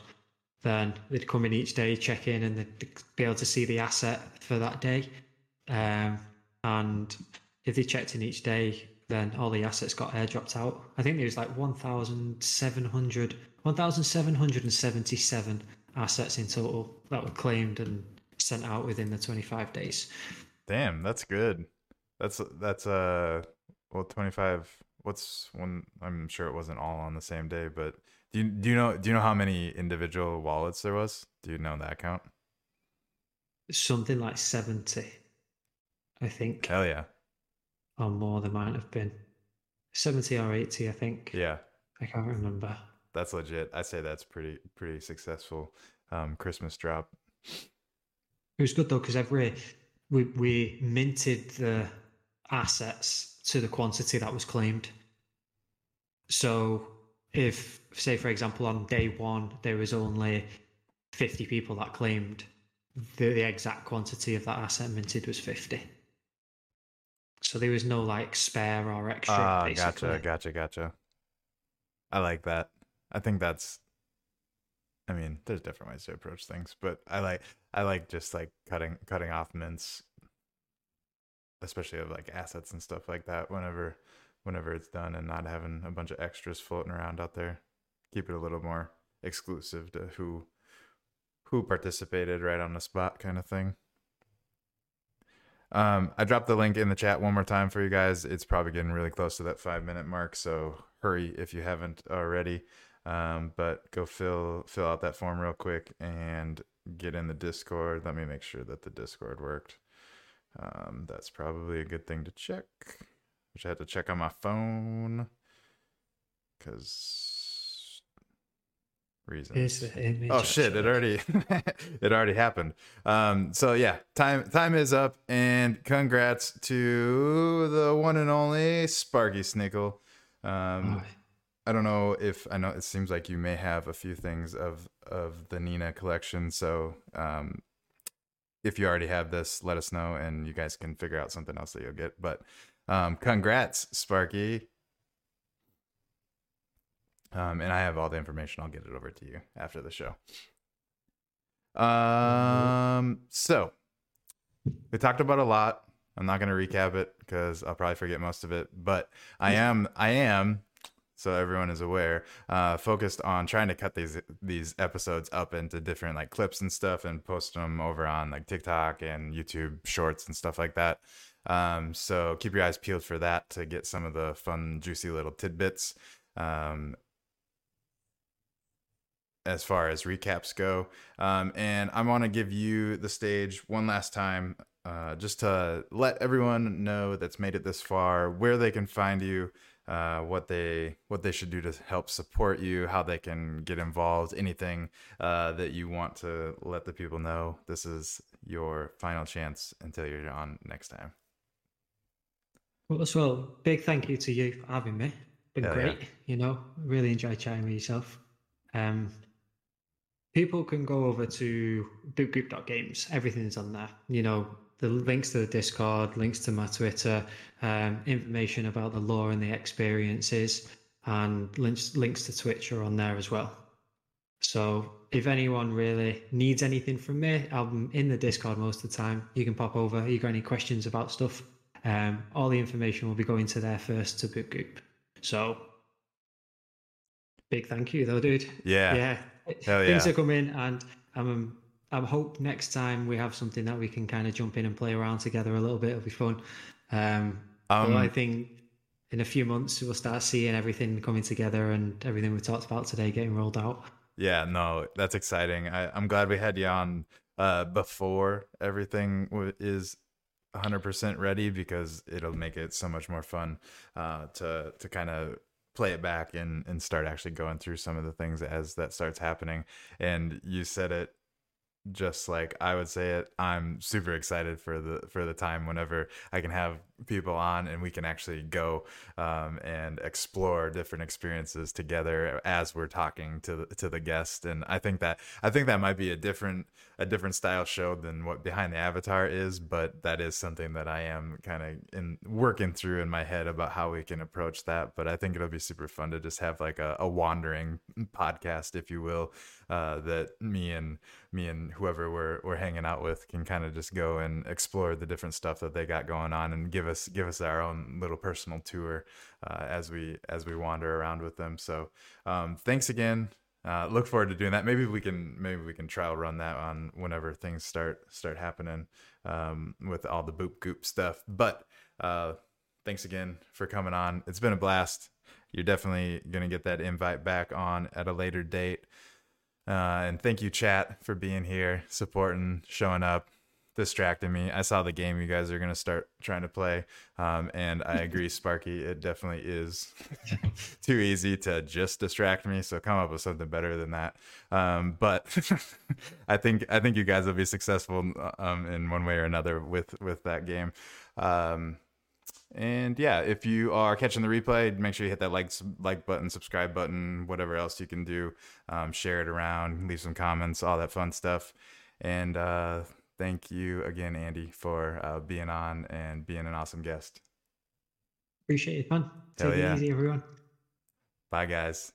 Then they'd come in each day, check in, and they'd be able to see the asset for that day. Um, and if they checked in each day, then all the assets got airdropped out. I think there was like 1,700, 1,777 assets in total that were claimed and sent out within the 25 days. Damn, that's good. That's that's uh well twenty five. What's one? I'm sure it wasn't all on the same day, but do you do you know do you know how many individual wallets there was? Do you know that count? Something like 70, I think, Hell yeah, or more there might have been. 70 or 80, I think. yeah, I can't remember. That's legit. I say that's pretty pretty successful. Um, Christmas drop. It was good though because every we we minted the assets to the quantity that was claimed. So if say for example on day one there was only fifty people that claimed the, the exact quantity of that asset minted was fifty. So there was no like spare or extra. Ah, basically. gotcha, gotcha, gotcha. I like that. I think that's. I mean, there's different ways to approach things, but I like I like just like cutting cutting off mints, especially of like assets and stuff like that. Whenever whenever it's done, and not having a bunch of extras floating around out there, keep it a little more exclusive to who who participated right on the spot, kind of thing. Um, I dropped the link in the chat one more time for you guys. It's probably getting really close to that five minute mark, so hurry if you haven't already. Um, but go fill fill out that form real quick and get in the Discord. Let me make sure that the Discord worked. Um, that's probably a good thing to check, which I had to check on my phone because reasons. Oh shit! It already it already happened. Um, so yeah, time time is up, and congrats to the one and only Sparky Snickle. Um, Aye. I don't know if I know. It seems like you may have a few things of of the Nina collection. So um, if you already have this, let us know, and you guys can figure out something else that you'll get. But um, congrats, Sparky. Um, and I have all the information. I'll get it over to you after the show. Um, so we talked about a lot. I'm not going to recap it because I'll probably forget most of it. But I am, I am, so everyone is aware, uh, focused on trying to cut these these episodes up into different like clips and stuff and post them over on like TikTok and YouTube Shorts and stuff like that. Um, so keep your eyes peeled for that to get some of the fun, juicy little tidbits. Um, as far as recaps go. Um, and I want to give you the stage one last time uh, just to let everyone know that's made it this far where they can find you. Uh, what they what they should do to help support you, how they can get involved, anything uh, that you want to let the people know. This is your final chance until you're on next time. Well, as well, big thank you to you for having me. Been Hell great, yeah. you know. Really enjoyed chatting with yourself. Um, people can go over to boopgoop.games. Everything's on there. You know, the links to the Discord, links to my Twitter, um, information about the lore and the experiences, and links links to Twitch are on there as well. So if anyone really needs anything from me, I'm in the Discord most of the time. You can pop over. You got any questions about stuff? Um, all the information will be going to there first to Boop Goop. So big thank you though, dude. Yeah. Yeah. Hell Things yeah. are coming and I'm I hope next time we have something that we can kind of jump in and play around together a little bit. It'll be fun. Um, Um, I think in a few months we'll start seeing everything coming together and everything we talked about today getting rolled out. Yeah, no, that's exciting. I, I'm glad we had you on uh, before everything w- is 100% ready because it'll make it so much more fun uh, to to kind of play it back and and start actually going through some of the things as that starts happening. And you said it just like I would say it. I'm super excited for the for the time whenever I can have people on and we can actually go um, and explore different experiences together as we're talking to the, to the guest. And I think that I think that might be a different a different style show than what Behind the Avatar is, but that is something that I am kind of in working through in my head about how we can approach that. But I think it'll be super fun to just have like a, a wandering podcast, if you will, uh, that me and me and whoever we're we're hanging out with can kind of just go and explore the different stuff that they got going on and give us give us our own little personal tour uh, as we as we wander around with them. So um, thanks again. Uh, look forward to doing that. Maybe we can maybe we can trial run that on whenever things start start happening um, with all the boop goop stuff. But uh, thanks again for coming on. It's been a blast. You're definitely gonna get that invite back on at a later date. Uh, and thank you, chat, for being here, supporting, showing up, distracting me. I saw the game you guys are going to start trying to play. Um, and I agree, Sparky, it definitely is too easy to just distract me. So come up with something better than that. Um, but I think I think you guys will be successful um, in one way or another with with that game. Um, and yeah, if you are catching the replay, make sure you hit that like like button, subscribe button, whatever else you can do. Um, share it around, leave some comments, all that fun stuff. And uh, thank you again, Andy, for uh, being on and being an awesome guest. Appreciate it, man. Hell Take yeah. it easy, everyone. Bye, guys.